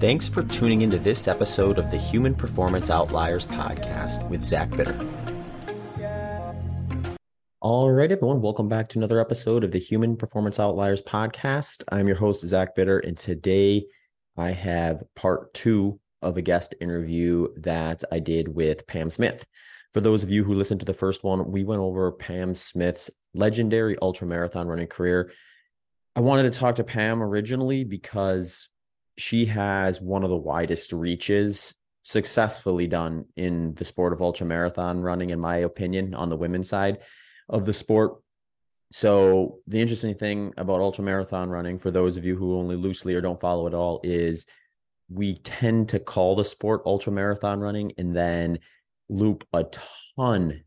Thanks for tuning into this episode of the Human Performance Outliers podcast with Zach Bitter. All right, everyone, welcome back to another episode of the Human Performance Outliers podcast. I'm your host, Zach Bitter, and today I have part two of a guest interview that I did with Pam Smith. For those of you who listened to the first one, we went over Pam Smith's legendary ultra marathon running career. I wanted to talk to Pam originally because she has one of the widest reaches successfully done in the sport of ultra marathon running, in my opinion, on the women's side of the sport. So the interesting thing about ultra marathon running, for those of you who only loosely or don't follow at all, is we tend to call the sport ultra marathon running and then loop a ton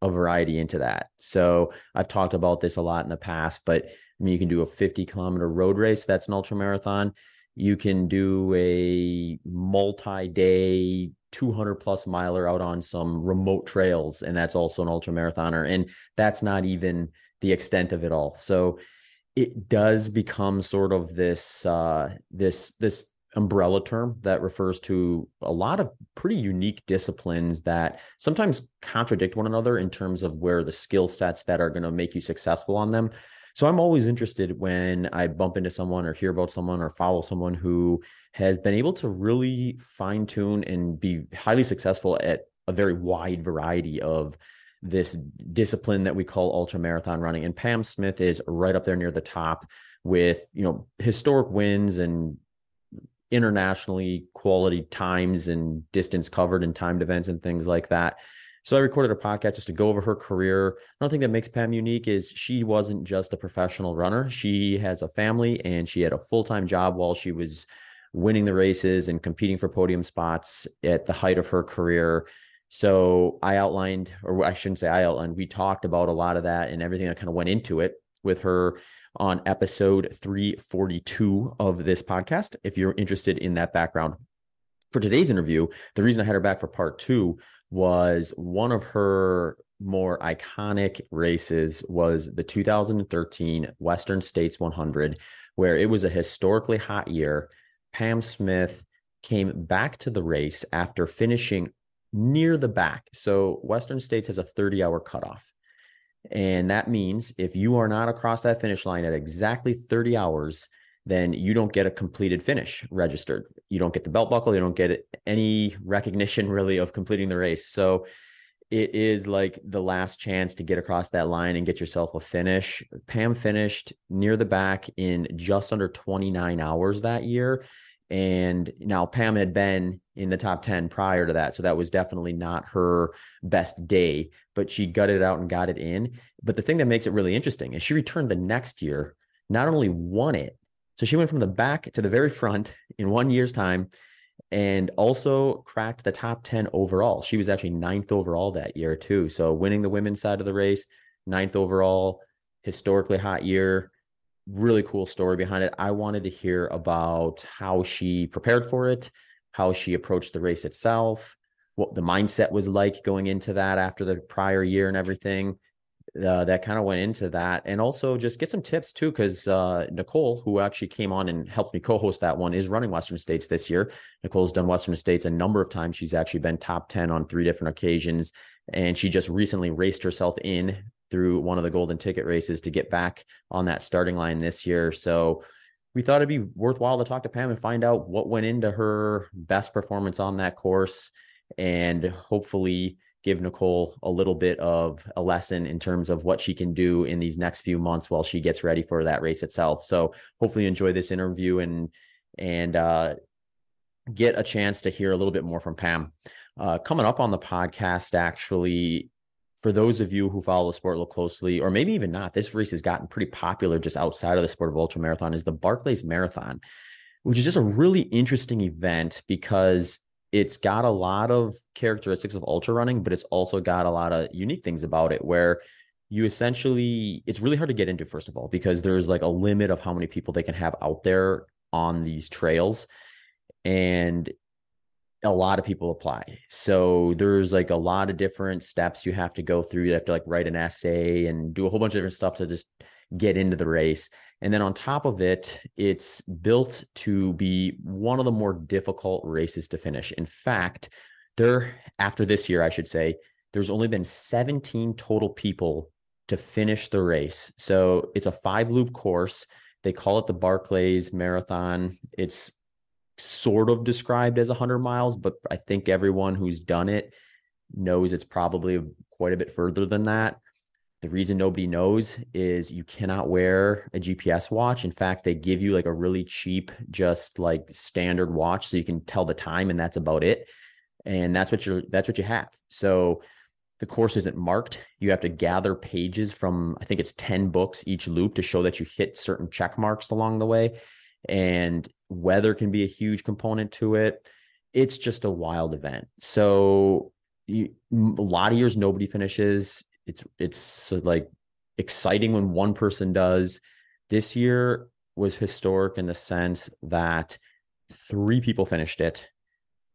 of variety into that. So I've talked about this a lot in the past, but I mean, you can do a 50 kilometer road race. That's an ultra marathon. You can do a multi day 200 plus miler out on some remote trails and that's also an ultra marathoner and that's not even the extent of it all. So it does become sort of this uh this this umbrella term that refers to a lot of pretty unique disciplines that sometimes contradict one another in terms of where the skill sets that are going to make you successful on them so I'm always interested when I bump into someone or hear about someone or follow someone who has been able to really fine tune and be highly successful at a very wide variety of this discipline that we call ultra marathon running. And Pam Smith is right up there near the top with, you know, historic wins and internationally quality times and distance covered and timed events and things like that. So I recorded a podcast just to go over her career. Another thing that makes Pam unique is she wasn't just a professional runner. She has a family and she had a full-time job while she was winning the races and competing for podium spots at the height of her career. So I outlined, or I shouldn't say I outlined, we talked about a lot of that and everything that kind of went into it with her on episode 342 of this podcast. If you're interested in that background, for today's interview, the reason I had her back for part two was one of her more iconic races was the 2013 Western States 100 where it was a historically hot year. Pam Smith came back to the race after finishing near the back. So Western States has a 30-hour cutoff. And that means if you are not across that finish line at exactly 30 hours, then you don't get a completed finish registered. You don't get the belt buckle. You don't get any recognition really of completing the race. So it is like the last chance to get across that line and get yourself a finish. Pam finished near the back in just under 29 hours that year. And now Pam had been in the top 10 prior to that. So that was definitely not her best day, but she gutted it out and got it in. But the thing that makes it really interesting is she returned the next year, not only won it, so she went from the back to the very front in one year's time and also cracked the top 10 overall. She was actually ninth overall that year, too. So winning the women's side of the race, ninth overall, historically hot year. Really cool story behind it. I wanted to hear about how she prepared for it, how she approached the race itself, what the mindset was like going into that after the prior year and everything uh, that kind of went into that and also just get some tips too because uh, nicole who actually came on and helped me co-host that one is running western states this year. Nicole's done western states a number of times. She's actually been top 10 on three different occasions and she just recently raced herself in through one of the golden ticket races to get back on that starting line this year. So we thought it'd be worthwhile to talk to pam and find out what went into her best performance on that course and hopefully give Nicole a little bit of a lesson in terms of what she can do in these next few months while she gets ready for that race itself. So hopefully enjoy this interview and and uh, get a chance to hear a little bit more from Pam. Uh, coming up on the podcast, actually, for those of you who follow the sport a little closely, or maybe even not, this race has gotten pretty popular just outside of the sport of ultra marathon. Is the Barkley Marathon, which is just a really interesting event because it's got a lot of characteristics of ultra running, but it's also got a lot of unique things about it where you essentially it's really hard to get into first of all because there's like a limit of how many people they can have out there on these trails and a lot of people apply. So there's like a lot of different steps you have to go through. You have to like write an essay and do a whole bunch of different stuff to just get into the race And then on top of it, it's built to be one of the more difficult races to finish. In fact, there, after this year, I should say, there's only been 17 total people to finish the race. So it's a five loop course. They call it the Barkley Marathon. It's sort of described as 100 miles, but I think everyone who's done it knows it's probably quite a bit further than that. The reason nobody knows is you cannot wear a GPS watch. In fact, they give you like a really cheap, just like standard watch so you can tell the time and that's about it. And that's what you're that's what you have. So the course isn't marked. You have to gather pages from I think it's 10 books each loop to show that you hit certain check marks along the way. And weather can be a huge component to it. It's just a wild event. So you, a lot of years nobody finishes it's it's like exciting when one person does. This year was historic in the sense that three people finished it.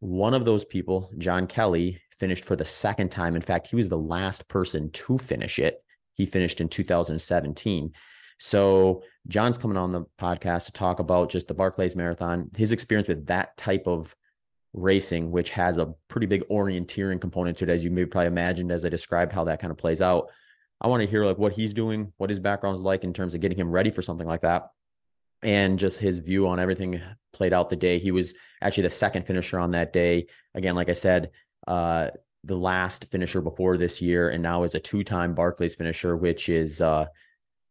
One of those people, John Kelly, finished for the second time. In fact, he was the last person to finish it. He finished in 2017. So John's coming on the podcast to talk about just the Barkley Marathon, his experience with that type of racing, which has a pretty big orienteering component to it, as you may probably imagined as I described how that kind of plays out. I want to hear like what he's doing, what his background is like in terms of getting him ready for something like that, and just his view on everything played out the day. He was actually the second finisher on that day. Again, like I said, uh, the last finisher before this year, and now is a two-time Barkley finisher, which is uh,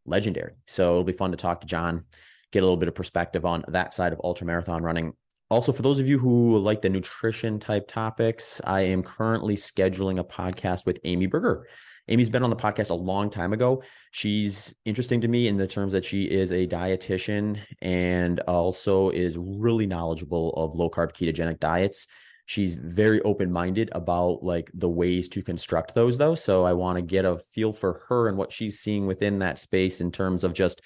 legendary. So it'll be fun to talk to John, get a little bit of perspective on that side of ultra marathon running also, for those of you who like the nutrition type topics, I am currently scheduling a podcast with Amy Berger. Amy's been on the podcast a long time ago. She's interesting to me in the terms that she is a dietitian and also is really knowledgeable of low carb ketogenic diets. She's very open minded about like the ways to construct those though. So I want to get a feel for her and what she's seeing within that space in terms of just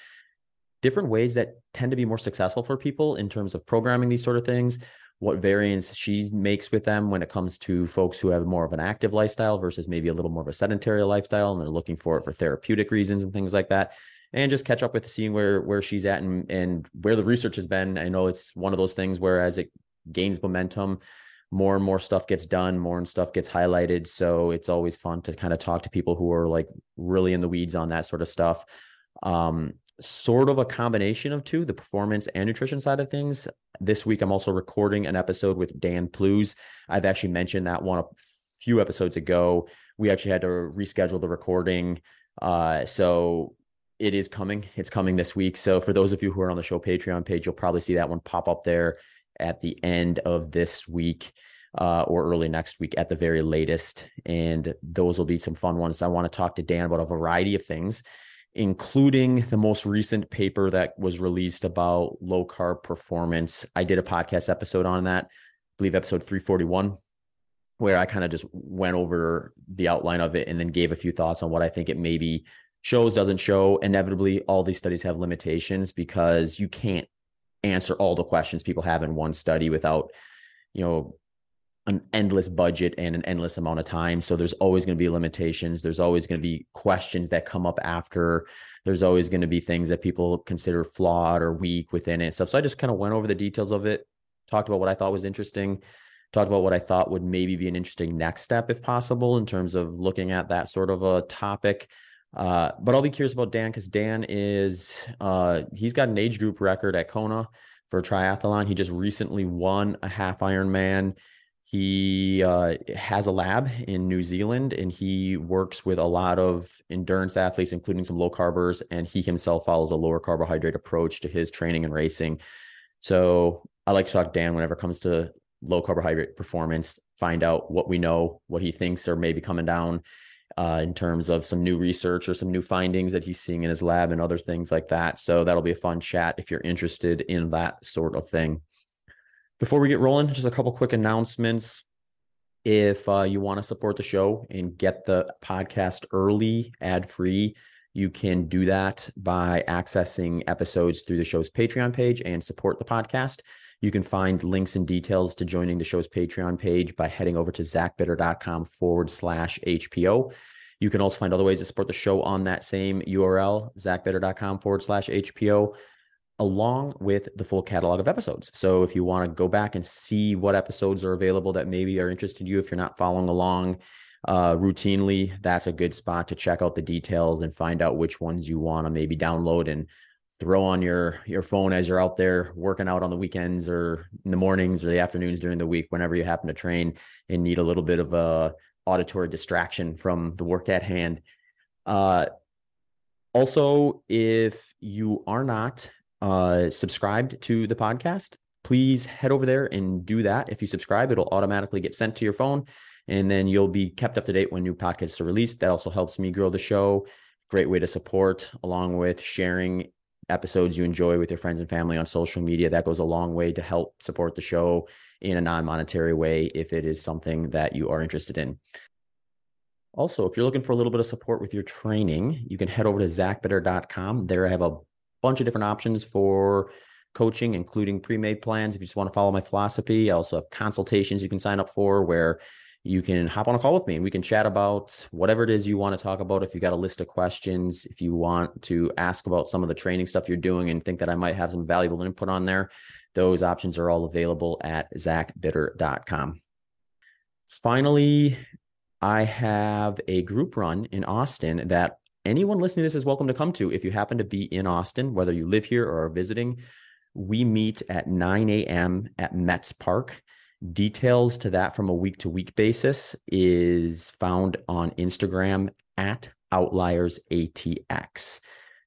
different ways that tend to be more successful for people in terms of programming these sort of things what variance she makes with them when it comes to folks who have more of an active lifestyle versus maybe a little more of a sedentary lifestyle and they're looking for it for therapeutic reasons and things like that and just catch up with seeing where where she's at and and where the research has been. I know it's one of those things where as it gains momentum more and more stuff gets done more and stuff gets highlighted. So it's always fun to kind of talk to people who are like really in the weeds on that sort of stuff. Um, sort of a combination of two, the performance and nutrition side of things. This week, I'm also recording an episode with Dan Plews. I've actually mentioned that one a few episodes ago. We actually had to reschedule the recording. Uh, so it is coming. It's coming this week. So for those of you who are on the show Patreon page, you'll probably see that one pop up there at the end of this week. Uh, or early next week at the very latest. And those will be some fun ones. I want to talk to Dan about a variety of things including the most recent paper that was released about low carb performance. I did a podcast episode on that, I believe episode 341, where I kind of just went over the outline of it and then gave a few thoughts on what I think it maybe shows, doesn't show. Inevitably, all these studies have limitations because you can't answer all the questions people have in one study without, you know, an endless budget and an endless amount of time. So there's always going to be limitations. There's always going to be questions that come up after. There's always going to be things that people consider flawed or weak within it. Stuff. So I just kind of went over the details of it, talked about what I thought was interesting, talked about what I thought would maybe be an interesting next step if possible in terms of looking at that sort of a topic. Uh, but I'll be curious about Dan because Dan is uh, he's got an age group record at Kona for triathlon. He just recently won a half Ironman he uh, has a lab in New Zealand and he works with a lot of endurance athletes, including some low carbers. And he himself follows a lower carbohydrate approach to his training and racing. So I like to talk to Dan whenever it comes to low carbohydrate performance, find out what we know, what he thinks are maybe coming down uh, in terms of some new research or some new findings that he's seeing in his lab and other things like that. So that'll be a fun chat if you're interested in that sort of thing. Before we get rolling, just a couple quick announcements. If uh, you want to support the show and get the podcast early, ad free, you can do that by accessing episodes through the show's Patreon page and support the podcast. You can find links and details to joining the show's Patreon page by heading over to zachbitter.com forward slash HPO. You can also find other ways to support the show on that same URL, zachbitter.com forward slash HPO, along with the full catalog of episodes. So if you want to go back and see what episodes are available that maybe are interested you, if you're not following along uh, routinely, that's a good spot to check out the details and find out which ones you want to maybe download and throw on your your phone as you're out there working out on the weekends or in the mornings or the afternoons during the week whenever you happen to train and need a little bit of a auditory distraction from the work at hand uh, also if you are not uh, subscribed to the podcast please head over there and do that if you subscribe it'll automatically get sent to your phone and then you'll be kept up to date when new podcasts are released that also helps me grow the show great way to support along with sharing episodes you enjoy with your friends and family on social media. That goes a long way to help support the show in a non monetary way if it is something that you are interested in. Also, if you're looking for a little bit of support with your training, you can head over to zachbitter.com. There I have a bunch of different options for coaching, including pre made plans. If you just want to follow my philosophy, I also have consultations you can sign up for where you can hop on a call with me and we can chat about whatever it is you want to talk about. If you got a list of questions, if you want to ask about some of the training stuff you're doing and think that I might have some valuable input on there, those options are all available at zachbitter.com. Finally, I have a group run in Austin that anyone listening to this is welcome to come to. If you happen to be in Austin, whether you live here or are visiting, we meet at 9 a.m. at Metz Park. Details to that from a week to week basis is found on Instagram at Outliers ATX.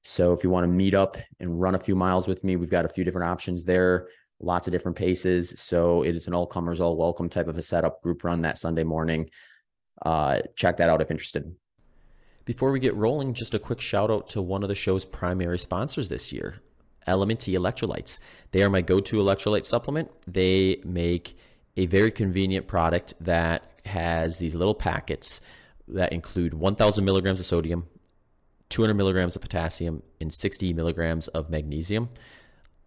So if you want to meet up and run a few miles with me, we've got a few different options there, lots of different paces. So it is an all comers, all welcome type of a setup group run that Sunday morning. Uh, check that out if interested. Before we get rolling, just a quick shout out to one of the show's primary sponsors this year, LMNT Electrolytes. They are my go to electrolyte supplement. They make a very convenient product that has these little packets that include 1,000 milligrams of sodium, 200 milligrams of potassium, and 60 milligrams of magnesium.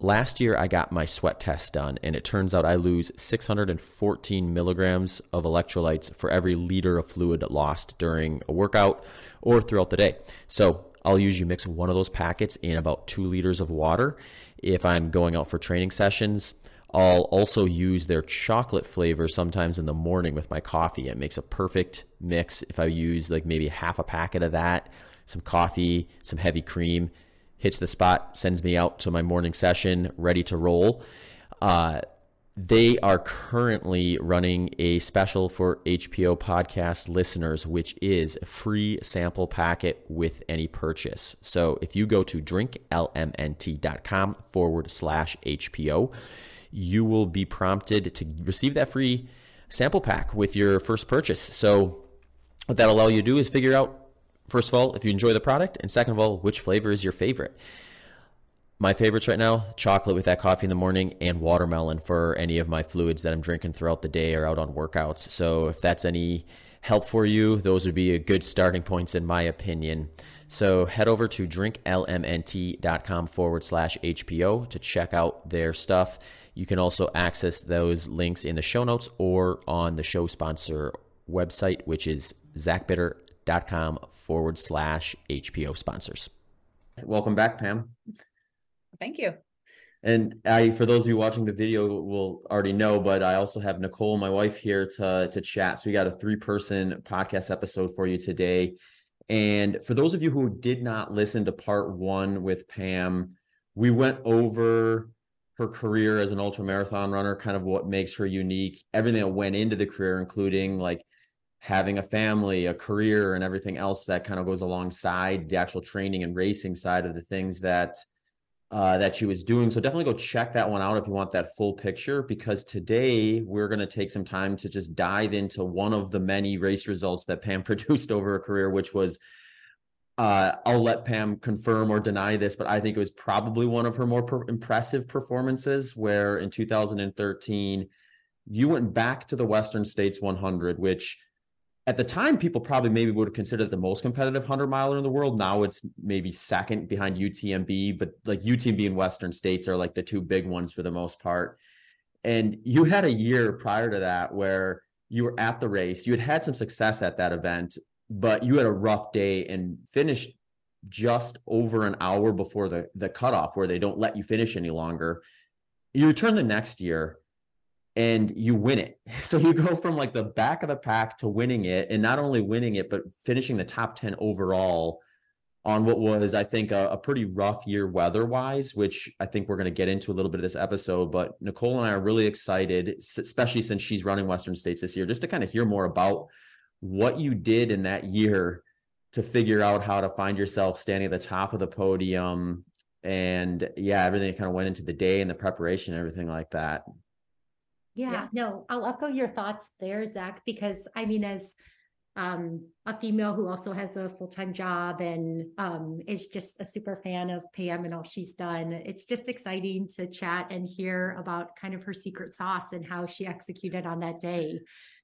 Last year, I got my sweat test done, and it turns out I lose 614 milligrams of electrolytes for every liter of fluid lost during a workout or throughout the day. So I'll usually mix one of those packets in about two liters of water if I'm going out for training sessions. I'll also use their chocolate flavor sometimes in the morning with my coffee. It makes a perfect mix if I use like maybe half a packet of that, some coffee, some heavy cream, hits the spot, sends me out to my morning session, ready to roll. Uh, they are currently running a special for HPO podcast listeners, which is a free sample packet with any purchase. So if you go to drinklmnt.com forward slash HPO, you will be prompted to receive that free sample pack with your first purchase. So, what that'll allow you to do is figure out, first of all, if you enjoy the product, and second of all, which flavor is your favorite. My favorites right now chocolate with that coffee in the morning and watermelon for any of my fluids that I'm drinking throughout the day or out on workouts. So, if that's any help for you, those would be a good starting points in my opinion. So head over to drinklmnt.com forward slash HPO to check out their stuff. You can also access those links in the show notes or on the show sponsor website, which is zachbitter.com forward slash HPO sponsors. Welcome back, Pam. Thank you. And I, for those of you watching the video, will already know, but I also have Nicole, my wife, here to to chat. So we got a three person podcast episode for you today. And for those of you who did not listen to part one with Pam, we went over her career as an ultra marathon runner, kind of what makes her unique, everything that went into the career, including like having a family, a career, and everything else that kind of goes alongside the actual training and racing side of the things that uh, that she was doing. So definitely go check that one out if you want that full picture. Because today we're going to take some time to just dive into one of the many race results that Pam produced over her career, which was uh, I'll let Pam confirm or deny this, but I think it was probably one of her more per- impressive performances. Where in 2013, you went back to the Western States 100, which at the time people probably maybe would have considered the most competitive 100 miler in the world. Now it's maybe second behind UTMB, but like UTMB and Western States are like the two big ones for the most part. And you had a year prior to that where you were at the race, you had had some success at that event but you had a rough day and finished just over an hour before the the cutoff where they don't let you finish any longer. You return the next year and you win it. So you go from like the back of the pack to winning it and not only winning it but finishing the top 10 overall on what was I think a, a pretty rough year weather-wise, which I think we're going to get into a little bit of this episode, but Nicole and I are really excited especially since she's running Western States this year just to kind of hear more about what you did in that year to figure out how to find yourself standing at the top of the podium and yeah everything kind of went into the day and the preparation and everything like that yeah, yeah, no i'll echo your thoughts there zach because i mean as um, a female who also has a full-time job and um, is just a super fan of pam and all she's done it's just exciting to chat and hear about kind of her secret sauce and how she executed on that day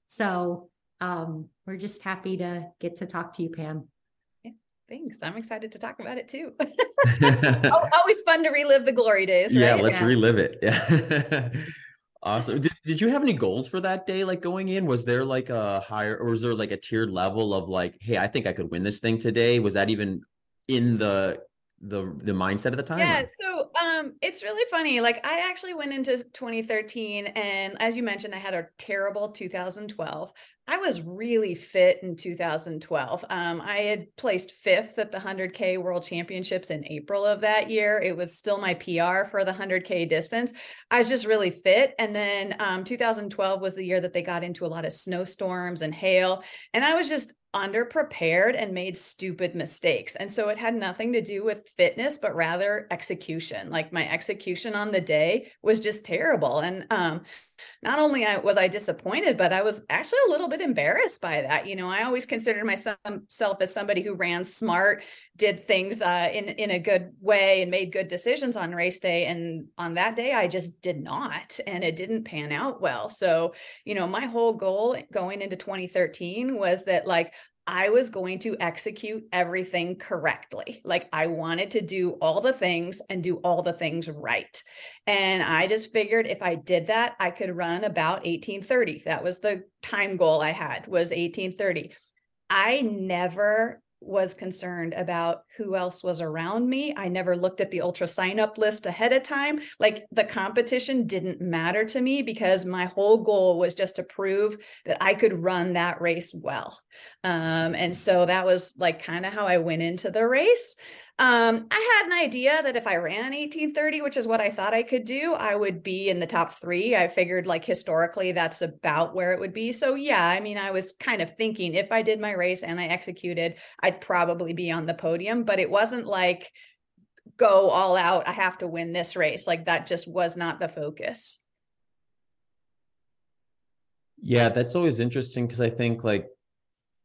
so um, we're just happy to get to talk to you pam Thanks. I'm excited to talk about it too. Always fun to relive the glory days, right? Yeah, let's yes. relive it. Yeah. awesome. Did, did you have any goals for that day? Like going in, was there like a higher or was there like a tiered level of like, hey, I think I could win this thing today? Was that even in the the the mindset at the time? Yeah, so um it's really funny. Like I actually went into 2013 and as you mentioned I had a terrible 2012. I was really fit in 2012. Um, I had placed fifth at the 100K World Championships in April of that year. It was still my PR for the 100K distance. I was just really fit. And then um, 2012 was the year that they got into a lot of snowstorms and hail. And I was just underprepared and made stupid mistakes. And so it had nothing to do with fitness, but rather execution. Like my execution on the day was just terrible. And um, not only was I disappointed, but I was actually a little bit embarrassed by that. You know, I always considered myself as somebody who ran smart, did things uh, in in a good way, and made good decisions on race day. And on that day, I just did not, and it didn't pan out well. So, you know, my whole goal going into 2013 was that like I was going to execute everything correctly. Like I wanted to do all the things and do all the things right. And I just figured if I did that, I could run about 1830. That was the time goal I had was 1830. I never was concerned about who else was around me. I never looked at the ultra sign up list ahead of time. Like the competition didn't matter to me because my whole goal was just to prove that I could run that race well. Um, and so that was like kind of how I went into the race. Um, I had an idea that if I ran 1830, which is what I thought I could do, I would be in the top three. I figured like historically that's about where it would be. So yeah, I mean, I was kind of thinking if I did my race and I executed, I'd probably be on the podium, but it wasn't like go all out. I have to win this race. Like that just was not the focus. Yeah, that's always interesting because I think like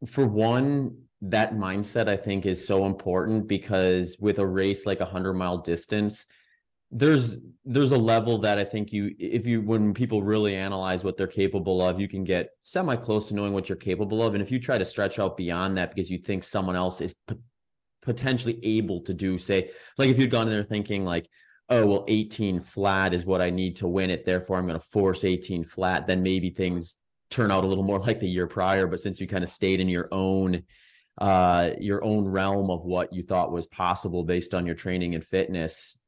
for one, that mindset I think is so important because with a race like a hundred mile distance, there's there's a level that I think you if you when people really analyze what they're capable of, you can get semi close to knowing what you're capable of. And if you try to stretch out beyond that because you think someone else is p- potentially able to do, say, like if you'd gone in there thinking like, oh well, 18 flat is what I need to win it, therefore I'm going to force 18 flat, then maybe things turn out a little more like the year prior. But since you kind of stayed in your own uh, your own realm of what you thought was possible based on your training and fitness,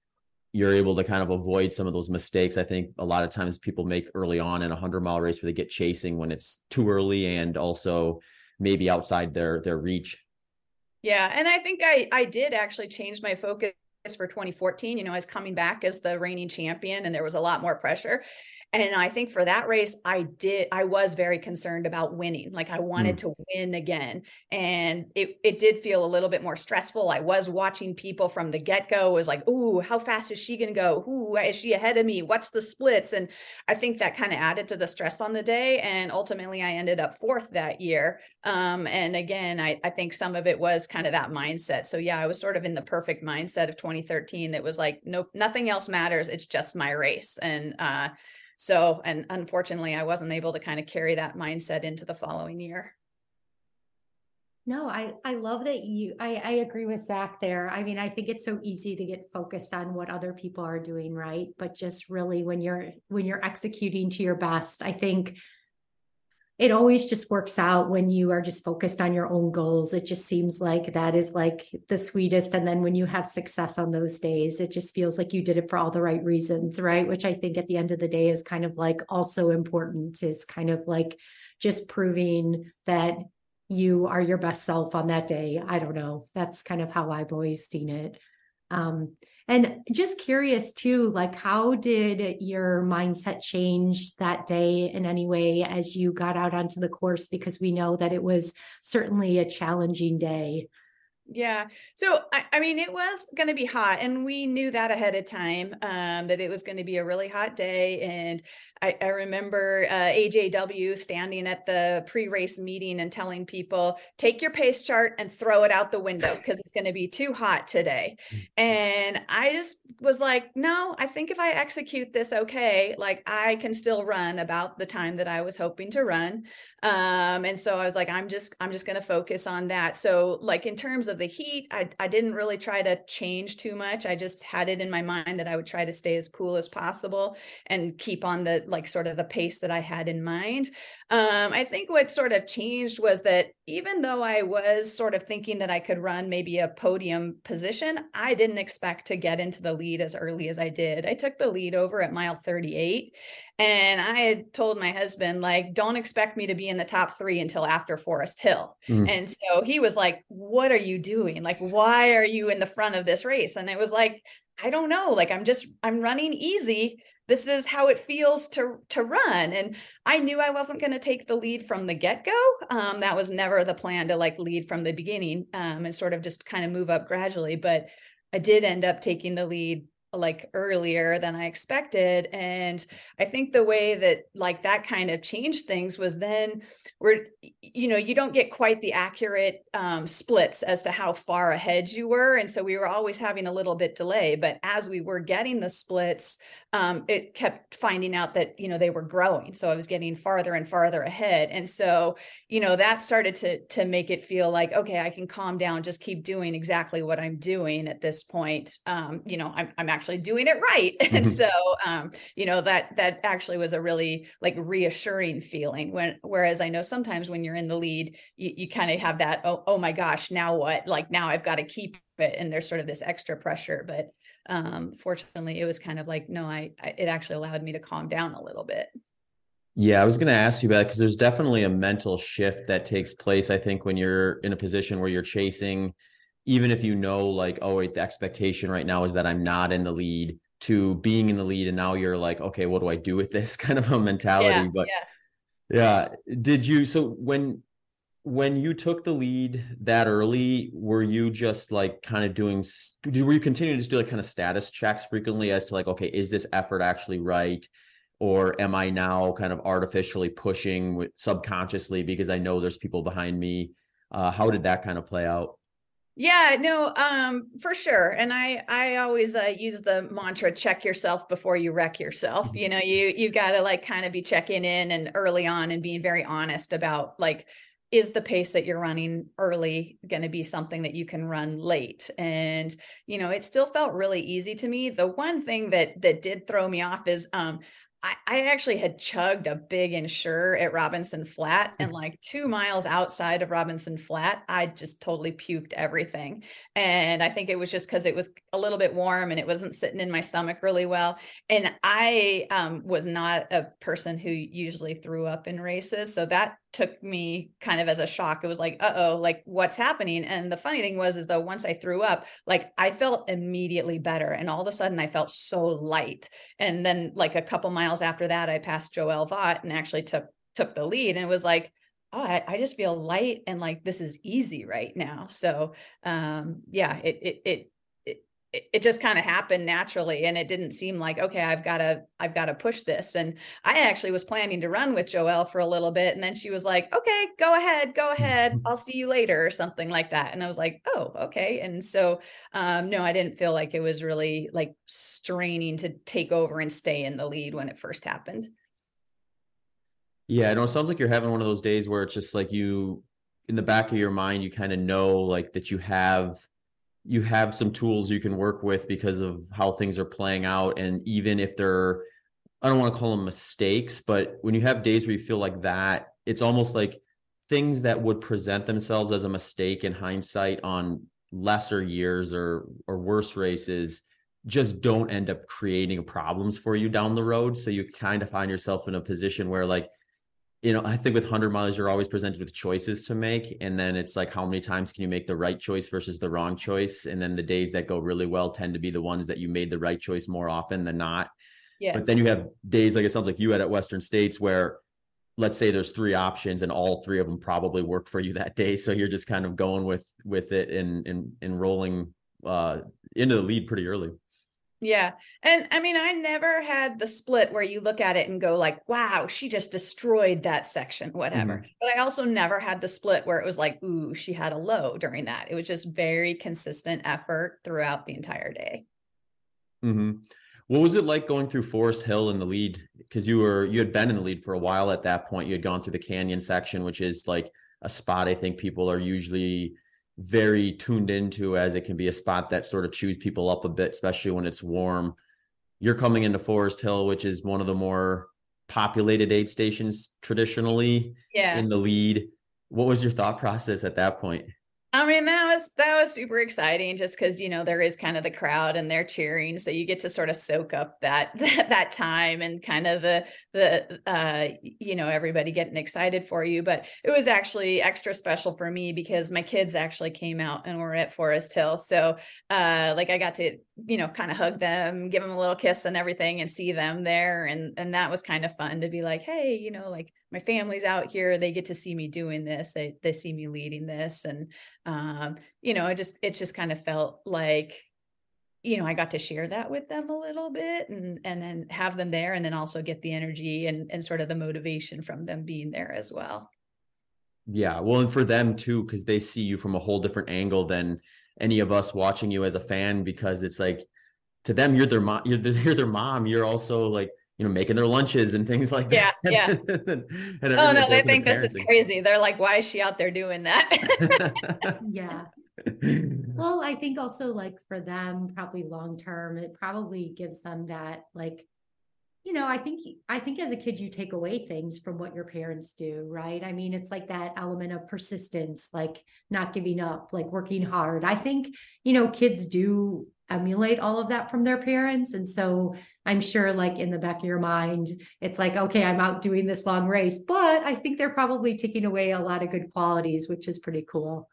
you're able to kind of avoid some of those mistakes. I think a lot of times people make early on in a hundred mile race where they get chasing when it's too early and also maybe outside their their reach. Yeah, and I think I I did actually change my focus for 2014. You know, I was coming back as the reigning champion, and there was a lot more pressure. And I think for that race, I did, I was very concerned about winning. Like I wanted mm. to win again. And it, it did feel a little bit more stressful. I was watching people from the get go, was like, Ooh, how fast is she going to go? Who is she ahead of me? What's the splits? And I think that kind of added to the stress on the day. And ultimately, I ended up fourth that year. Um, and again, I, I think some of it was kind of that mindset. So yeah, I was sort of in the perfect mindset of 2013 that was like, nope, nothing else matters. It's just my race. And, uh, so, and unfortunately, I wasn't able to kind of carry that mindset into the following year. No, I I love that you I I agree with Zach there. I mean, I think it's so easy to get focused on what other people are doing, right? But just really when you're when you're executing to your best, I think it always just works out when you are just focused on your own goals. It just seems like that is like the sweetest. And then when you have success on those days, it just feels like you did it for all the right reasons, right? Which I think at the end of the day is kind of like also important, is kind of like just proving that you are your best self on that day. I don't know. That's kind of how I've always seen it. Um, and just curious too, like how did your mindset change that day in any way as you got out onto the course? Because we know that it was certainly a challenging day. Yeah. So, I, I mean, it was going to be hot, and we knew that ahead of time um, that it was going to be a really hot day. And I, I remember uh, AJW standing at the pre race meeting and telling people, take your pace chart and throw it out the window because it's going to be too hot today. Mm-hmm. And I just was like, no, I think if I execute this okay, like I can still run about the time that I was hoping to run. Um, and so I was like, I'm just, I'm just going to focus on that. So, like, in terms of the heat, I, I didn't really try to change too much. I just had it in my mind that I would try to stay as cool as possible and keep on the like sort of the pace that I had in mind. Um, I think what sort of changed was that even though I was sort of thinking that I could run maybe a podium position, I didn't expect to get into the lead as early as I did. I took the lead over at mile 38. And I had told my husband, like, don't expect me to be in the top three until after Forest Hill. Mm. And so he was like, What are you doing? Like, why are you in the front of this race? And it was like, I don't know. Like, I'm just, I'm running easy this is how it feels to to run and i knew i wasn't going to take the lead from the get-go um, that was never the plan to like lead from the beginning um, and sort of just kind of move up gradually but i did end up taking the lead like earlier than I expected. And I think the way that like that kind of changed things was then we're, you know, you don't get quite the accurate um, splits as to how far ahead you were. And so we were always having a little bit delay. But as we were getting the splits, um, it kept finding out that, you know, they were growing. So I was getting farther and farther ahead. And so, you know, that started to to make it feel like, okay, I can calm down, just keep doing exactly what I'm doing at this point. Um, you know, I'm, I'm actually actually doing it right and mm-hmm. so um you know that that actually was a really like reassuring feeling when whereas i know sometimes when you're in the lead you, you kind of have that oh, oh my gosh now what like now i've got to keep it and there's sort of this extra pressure but um fortunately it was kind of like no I, I it actually allowed me to calm down a little bit yeah, I was going to ask you about because there's definitely a mental shift that takes place. I think when you're in a position where you're chasing even if you know like oh wait the expectation right now is that i'm not in the lead to being in the lead and now you're like okay what do i do with this? kind of a mentality yeah, but yeah. yeah did you so when when you took the lead that early were you just like kind of doing were you continuing to just do like kind of status checks frequently as to like okay is this effort actually right? Or am i now kind of artificially pushing subconsciously because i know there's people behind me? Uh, how did that kind of play out yeah, no, um, for sure. And I, I always uh, use the mantra: check yourself before you wreck yourself. Mm-hmm. You know, you you got to like kind of be checking in and early on and being very honest about like, is the pace that you're running early going to be something that you can run late? And you know, it still felt really easy to me. The one thing that that did throw me off is um, I, I actually had chugged a big Ensure at Robinson Flat, and mm. like two miles outside of Robinson Flat, I just totally puked everything. And I think it was just because it was a little bit warm and it wasn't sitting in my stomach really well. And I um, was not a person who usually threw up in races, so that took me kind of as a shock. It was like, uh oh, like what's happening? And the funny thing was, is though once I threw up, like I felt immediately better. And all of a sudden I felt so light. And then like a couple miles after that, I passed Joelle Vaught and actually took took the lead. And it was like, oh, I, I just feel light and like this is easy right now. So um yeah, it it it it, just kind of happened naturally and it didn't seem like okay i've got to i've got to push this. And i actually was planning to run with joelle for a little bit and then she was like okay go ahead go ahead i'll see you later or something like that and i was like oh okay and so um, no i didn't feel like it was really like straining to take over and stay in the lead when it first happened. Yeah no it sounds like you're having one of those days where it's just like you in the back of your mind you kind of know like that you have you have some tools you can work with because of how things are playing out and even if they're i don't want to call them mistakes but when you have days where you feel like that it's almost like things that would present themselves as a mistake in hindsight on lesser years or or worse races just don't end up creating problems for you down the road. So you kind of find yourself in a position where like you know i think with 100 miles you're always presented with choices to make and then it's like how many times can you make the right choice versus the wrong choice? And then the days that go really well tend to be the ones that you made the right choice more often than not. Yeah. but then you have days like it sounds like you had at western states where let's say there's three options and all three of them probably work for you that day. So you're just kind of going with with it and and, and rolling uh into the lead pretty early yeah. And I mean, I never had the split where you look at it and go like, wow, she just destroyed that section, whatever. Mm-hmm. But I also never had the split where it was like, ooh, she had a low during that. It was just very consistent effort throughout the entire day. Mm-hmm. What was it like going through Forest Hill in the lead? Because you were you had been in the lead for a while at that point. You had gone through the canyon section, which is like a spot I think people are usually very tuned into as it can be a spot that sort of chews people up a bit, especially when it's warm. You're coming into Forest Hill, which is one of the more populated aid stations traditionally yeah. in the lead. What was your thought process at that point? I mean, that was that was super exciting just because you know there is kind of the crowd and they're cheering. So you get to sort of soak up that that, that time and kind of the the uh you know, everybody getting excited for you. But it was actually extra special for me because my kids actually came out and were at Forest Hill. So uh like I got to, you know, kind of hug them, give them a little kiss and everything and see them there. And and that was kind of fun to be like, hey, you know, like my family's out here they get to see me doing this they they see me leading this and um you know i just it just kind of felt like you know i got to share that with them a little bit and and then have them there and then also get the energy and and sort of the motivation from them being there as well. Yeah well and for them too because they see you from a whole different angle than any of us watching you as a fan because it's like to them you're their mom you're, you're their mom you're also like you know, making their lunches and things like that. Yeah, yeah. and, and oh no, they think this is crazy. They're like, why is she out there doing that? yeah. Well, I think also like for them, probably long term, it probably gives them that like, you know, I think I think as a kid you take away things from what your parents do, right? I mean, it's like that element of persistence, like not giving up, like working hard. I think, you know, kids do emulate all of that from their parents. And so I'm sure, like in the back of your mind, it's like, okay, I'm out doing this long race, but I think they're probably taking away a lot of good qualities, which is pretty cool.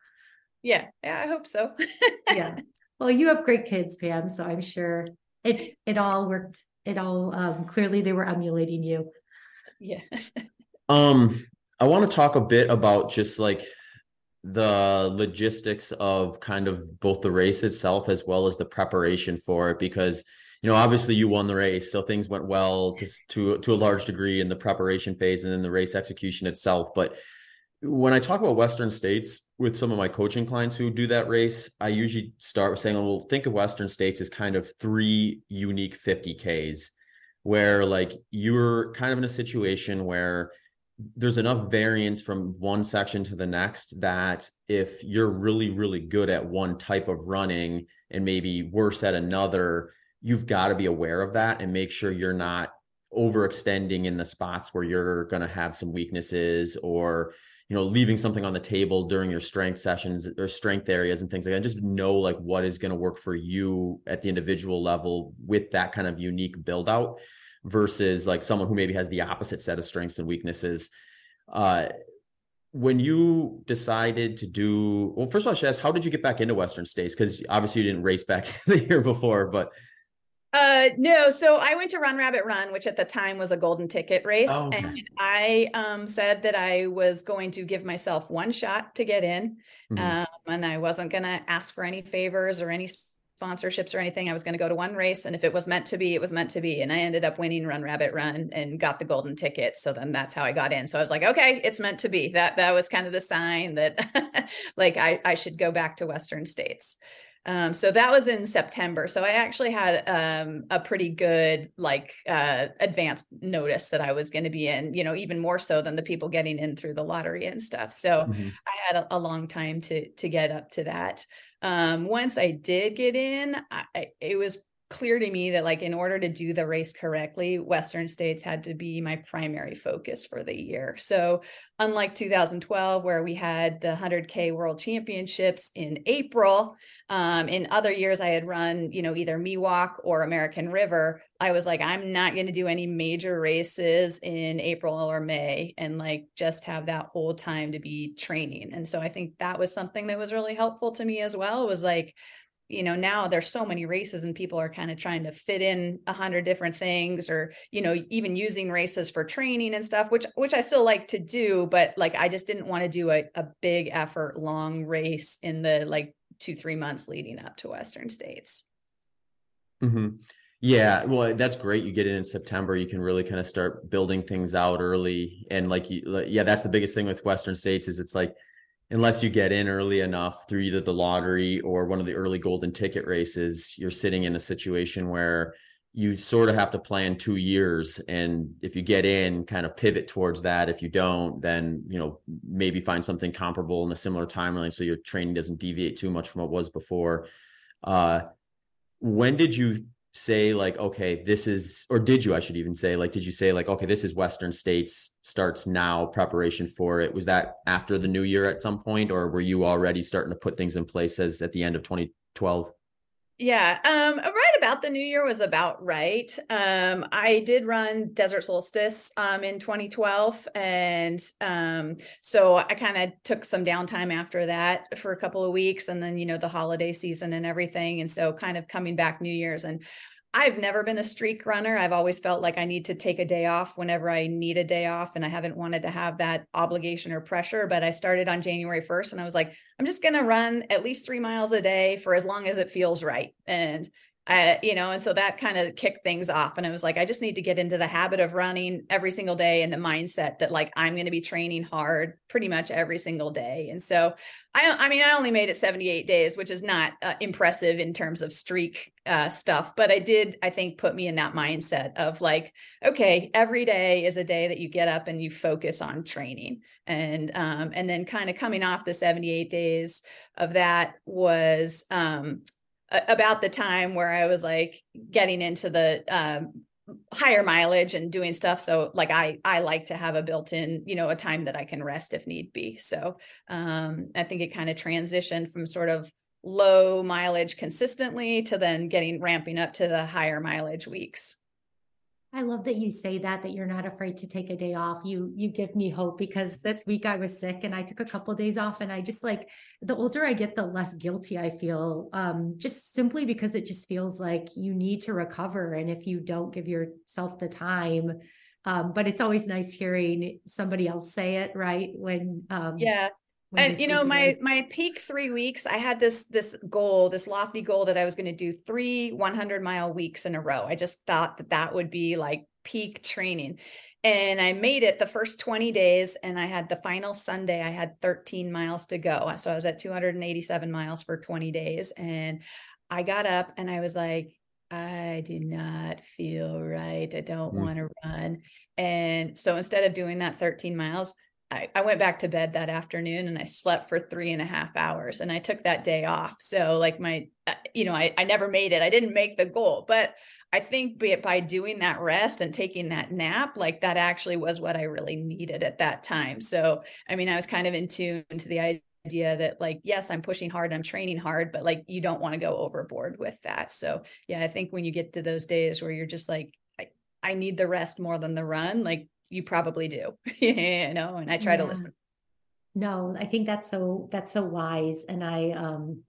Yeah, yeah, I hope so. yeah. Well, you have great kids, Pam. So I'm sure it it all worked. It all um, clearly they were emulating you. Yeah. um, I want to talk a bit about just like the logistics of kind of both the race itself as well as the preparation for it because you know obviously you won the race so things went well to to, to a large degree in the preparation phase and then the race execution itself. But when i talk about western states with some of my coaching clients who do that race i usually start with saying oh, well think of western states as kind of three unique 50ks where like you're kind of in a situation where there's enough variance from one section to the next that if you're really really good at one type of running and maybe worse at another you've got to be aware of that and make sure you're not overextending in the spots where you're going to have some weaknesses or you know leaving something on the table during your strength sessions or strength areas and things like that. Just know like what is going to work for you at the individual level with that kind of unique build out versus like someone who maybe has the opposite set of strengths and weaknesses. Uh, when you decided to do well, first of all, I should ask, how did you get back into Western States? Because obviously you didn't race back the year before, but uh no, so I went to Run Rabbit Run, which at the time was a golden ticket race. Oh. And I um said that I was going to give myself one shot to get in. Mm-hmm. Um, and I wasn't gonna ask for any favors or any sponsorships or anything. I was going to go to one race, and if it was meant to be, it was meant to be. And I ended up winning Run Rabbit Run and got the golden ticket. So then that's how I got in. So I was like, okay, it's meant to be. That that was kind of the sign that like I I should go back to Western states. Um, so that was in September. So I actually had um, a pretty good like uh, advanced notice that I was going to be in. You know, even more so than the people getting in through the lottery and stuff. So mm-hmm. I had a, a long time to to get up to that um, once I did get in, I, it was clear to me that like in order to do the race correctly western states had to be my primary focus for the year. So unlike 2012 where we had the 100k world championships in april um, in other years i had run you know either miwok or american river i was like i'm not going to do any major races in april or may and like just have that whole time to be training. And so i think that was something that was really helpful to me as well was like you know now there's so many races and people are kind of trying to fit in a hundred different things or you know even using races for training and stuff which which i still like to do but like i just didn't want to do a, a big effort long race in the like two three months leading up to western states mm-hmm. yeah well that's great you get in in september you can really kind of start building things out early and like you yeah that's the biggest thing with western states is it's like unless you get in early enough through either the lottery or one of the early golden ticket races, you're sitting in a situation where you sort of have to plan two years. And if you get in, kind of pivot towards that. If you don't, then, you know, maybe find something comparable in a similar timeline so your training doesn't deviate too much from what was before. Uh, when did you say like okay this is or did you i should even say like did you say like okay this is western states starts now preparation for it. Was that after the new year at some point or were you already starting to put things in place as at the end of 2012 yeah, um, right about the new year was about right. Um, I did run Desert Solstice um, in 2012, and um, so I kind of took some downtime after that for a couple of weeks, and then you know the holiday season and everything, and so kind of coming back New Year's and I've never been a streak runner. I've always felt like I need to take a day off whenever I need a day off. And I haven't wanted to have that obligation or pressure. But I started on January 1st and I was like, I'm just going to run at least three miles a day for as long as it feels right. And I, you know, and so that kind of kicked things off. And I was like, I just need to get into the habit of running every single day and the mindset that like I'm going to be training hard pretty much every single day. And so I, I mean, I only made it 78 days, which is not uh, impressive in terms of streak uh, stuff, but I did, I think, put me in that mindset of like, okay, every day is a day that you get up and you focus on training, and um, and then kind of coming off the 78 days of that was um, about the time where I was like getting into the um, higher mileage and doing stuff. So like i i like to have a built-in you know a time that i can rest if need be. So um i think it kind of transitioned from sort of low mileage consistently to then getting ramping up to the higher mileage weeks I love that you say that that you're not afraid to take a day off. You you give me hope because this week I was sick and I took a couple of days off and I just like the older I get the less guilty I feel um just simply because it just feels like you need to recover and if you don't give yourself the time um but it's always nice hearing somebody else say it right when um yeah and you know my my peak three weeks i had this this goal this lofty goal that i was going to do three 100 mile weeks in a row i just thought that that would be like peak training and i made it the first 20 days and i had the final sunday i had 13 miles to go so i was at 287 miles for 20 days and i got up and i was like I do not feel right. I don't mm. want to run. And so instead of doing that 13 miles, I, I went back to bed that afternoon and I slept for three and a half hours and I took that day off. So like my, uh, you know, I, I never made it. I didn't make the goal, but I think by doing that rest and taking that nap, like that actually was what I really needed at that time. So, I mean, I was kind of in tune to the idea that like, yes, I'm pushing hard, I'm training hard, but like you don't want to go overboard with that. So yeah, I think when you get to those days where you're just like, I, I need the rest more than the run, like you probably do you know and i try yeah. to listen no i think that's so that's so wise and i um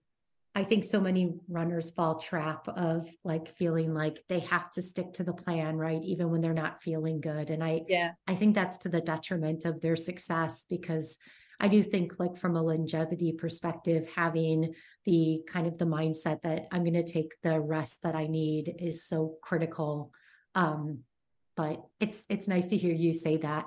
i think so many runners fall trap of like feeling like they have to stick to the plan right even when they're not feeling good and i yeah i think that's to the detriment of their success because i do think like from a longevity perspective having the kind of the mindset that i'm going to take the rest that i need is so critical um but it's it's nice to hear you say that.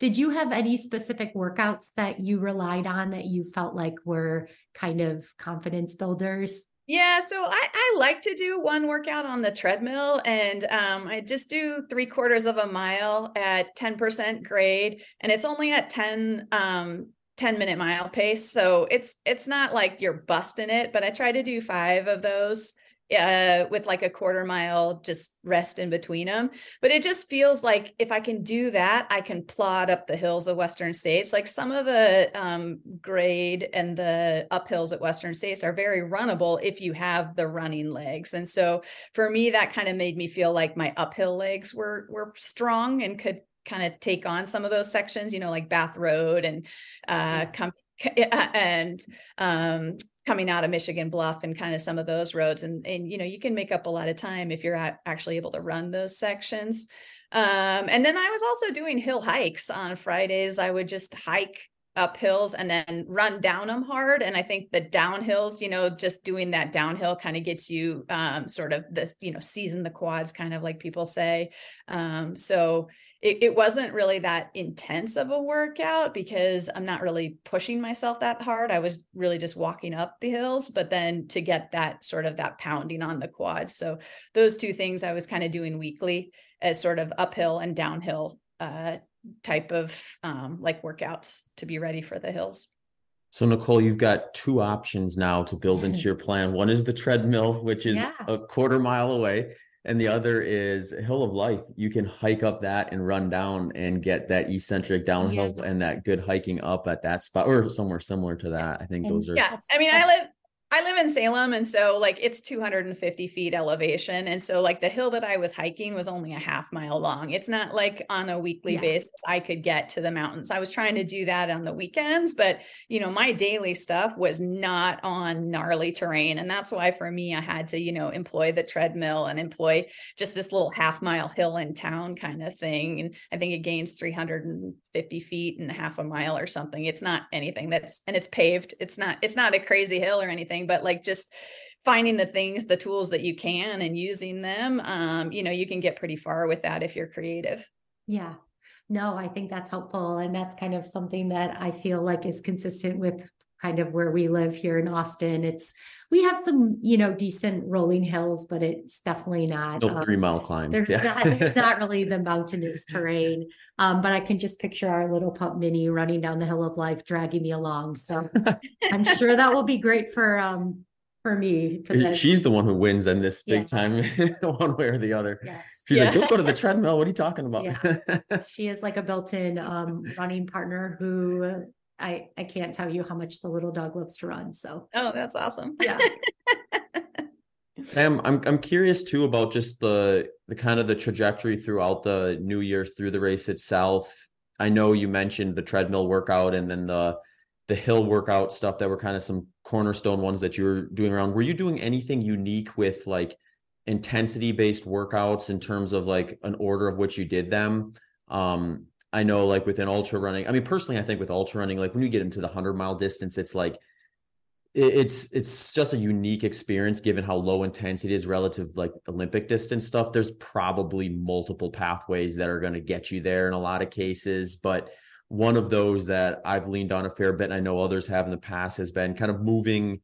Did you have any specific workouts that you relied on that you felt like were kind of confidence builders? Yeah, so I, I like to do one workout on the treadmill, and um, I just do three quarters of a mile at 10% grade, and it's only at 10 um, 10 minute mile pace. So it's it's not like you're busting it, but I try to do five of those uh, with like a quarter mile just rest in between them. But it just feels like if I can do that, I can plod up the hills of Western States. Like some of the um, grade and the uphills at Western States are very runnable if you have the running legs. And so for me, that kind of made me feel like my uphill legs were were strong and could kind of take on some of those sections, you know, like Bath Road and uh, come and um, coming out of Michigan Bluff and kind of some of those roads. And, and, you know, you can make up a lot of time if you're actually able to run those sections. Um, and then I was also doing hill hikes on Fridays. I would just hike up hills and then run down them hard. And I think the downhills, you know, just doing that downhill kind of gets you um, sort of this, you know, season the quads, kind of like people say. Um, so it, it wasn't really that intense of a workout because I'm not really pushing myself that hard. I was really just walking up the hills, but then to get that sort of that pounding on the quads. So those two things I was kind of doing weekly as sort of uphill and downhill uh, type of um, like workouts to be ready for the hills. So Nicole, you've got two options now to build into your plan. One is the treadmill, which is yeah. a quarter mile away and the other is Hill of Life. You can hike up that and run down and get that eccentric downhill yeah. and that good hiking up at that spot or somewhere similar to that. I think those are. Yeah, I mean, I live I live in Salem, and so like it's 250 feet elevation, and so like the hill that I was hiking was only a half mile long. It's not like on a weekly yeah. basis I could get to the mountains. I was trying to mm-hmm. do that on the weekends, but you know my daily stuff was not on gnarly terrain, and that's why for me I had to you know employ the treadmill and employ just this little half mile hill in town kind of thing. And I think it gains 350 feet and half a mile or something. It's not anything that's and it's paved. It's not it's not a crazy hill or anything but like just finding the things the tools that you can and using them um, you know you can get pretty far with that if you're creative. Yeah. No i think that's helpful and that's kind of something that i feel like is consistent with kind of where we live here in austin. It's we have some you know decent rolling hills but it's definitely not no um, three mile climb there's, yeah. not, there's not really the mountainous terrain um, but i can just picture our little pup mini running down the hill of life dragging me along so i'm sure that will be great for um for me. For She's the one who wins in this big yeah. time, one way or the other. Yes. She's yeah. like, don't go to the treadmill. What are you talking about? Yeah. she is like a built-in um, running partner who I I can't tell you how much the little dog loves to run. So oh, that's awesome. Yeah. Pam, I'm I'm curious too about just the the kind of the trajectory throughout the new year through the race itself. I know you mentioned the treadmill workout and then the the hill workout stuff that were kind of some cornerstone ones that you were doing around. Were you doing anything unique with like intensity based workouts in terms of like an order of which you did them? Um, I know like within ultra running, I mean, personally, I think with ultra running, like when you get into the hundred mile distance, it's like, it's it's just a unique experience given how low intensity it is relative like olympic distance stuff. There's probably multiple pathways that are going to get you there in a lot of cases but one of those that I've leaned on a fair bit, and I know others have in the past, has been kind of moving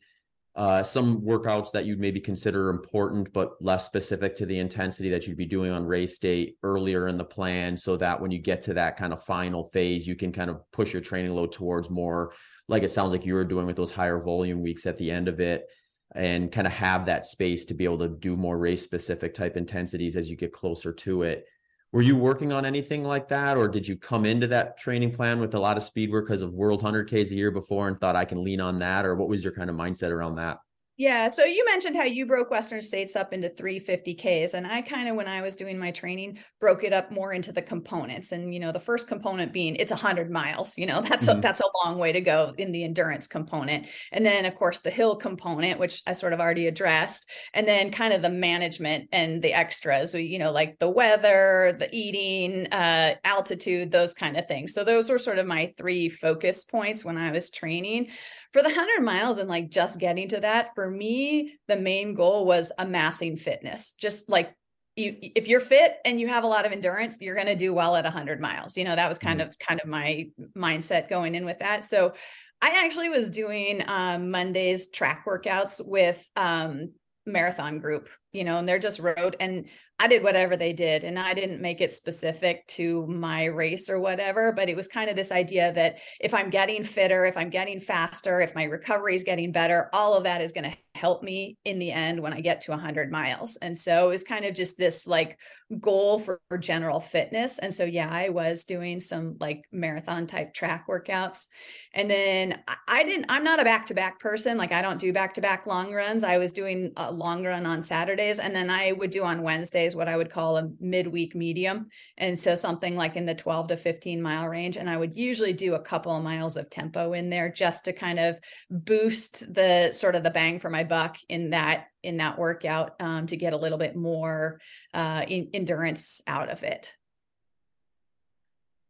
uh, some workouts that you'd maybe consider important but less specific to the intensity that you'd be doing on race day earlier in the plan, so that when you get to that kind of final phase, you can kind of push your training load towards more like it sounds like you were doing with those higher volume weeks at the end of it and kind of have that space to be able to do more race specific type intensities as you get closer to it were you working on anything like that or did you come into that training plan with a lot of speed work because of world 100ks a year before and thought i can lean on that or what was your kind of mindset around that yeah. So you mentioned how you broke Western States up into 350Ks. And I kind of, when I was doing my training, broke it up more into the components. And, you know, the first component being it's 100 miles, you know, that's, mm-hmm. a, that's a long way to go in the endurance component. And then, of course, the hill component, which I sort of already addressed. And then kind of the management and the extras, you know, like the weather, the eating, uh, altitude, those kind of things. So those were sort of my three focus points when I was training for the 100 miles and like just getting to that for me the main goal was amassing fitness. Just like you if you're fit and you have a lot of endurance you're going to do well at 100 miles. You know that was kind mm-hmm. of kind of my mindset going in with that. So i actually was doing um, mondays track workouts with um, marathon group you know and they're just road and I did whatever they did and I didn't make it specific to my race or whatever, but it was kind of this idea that if I'm getting fitter, if I'm getting faster, if my recovery is getting better, all of that is going to help me in the end when I get to 100 miles. And so it was kind of just this like goal for, for general fitness. And so, yeah, I was doing some like marathon type track workouts. And then I, I didn't, I'm not a back to back person. Like I don't do back to back long runs. I was doing a long run on Saturdays. And then I would do on Wednesdays what I would call a midweek medium. And so something like in the 12 to 15 mile range. And I would usually do a couple of miles of tempo in there just to kind of boost the sort of the bang for my buck in that in that workout um, to get a little bit more uh, in, endurance out of it.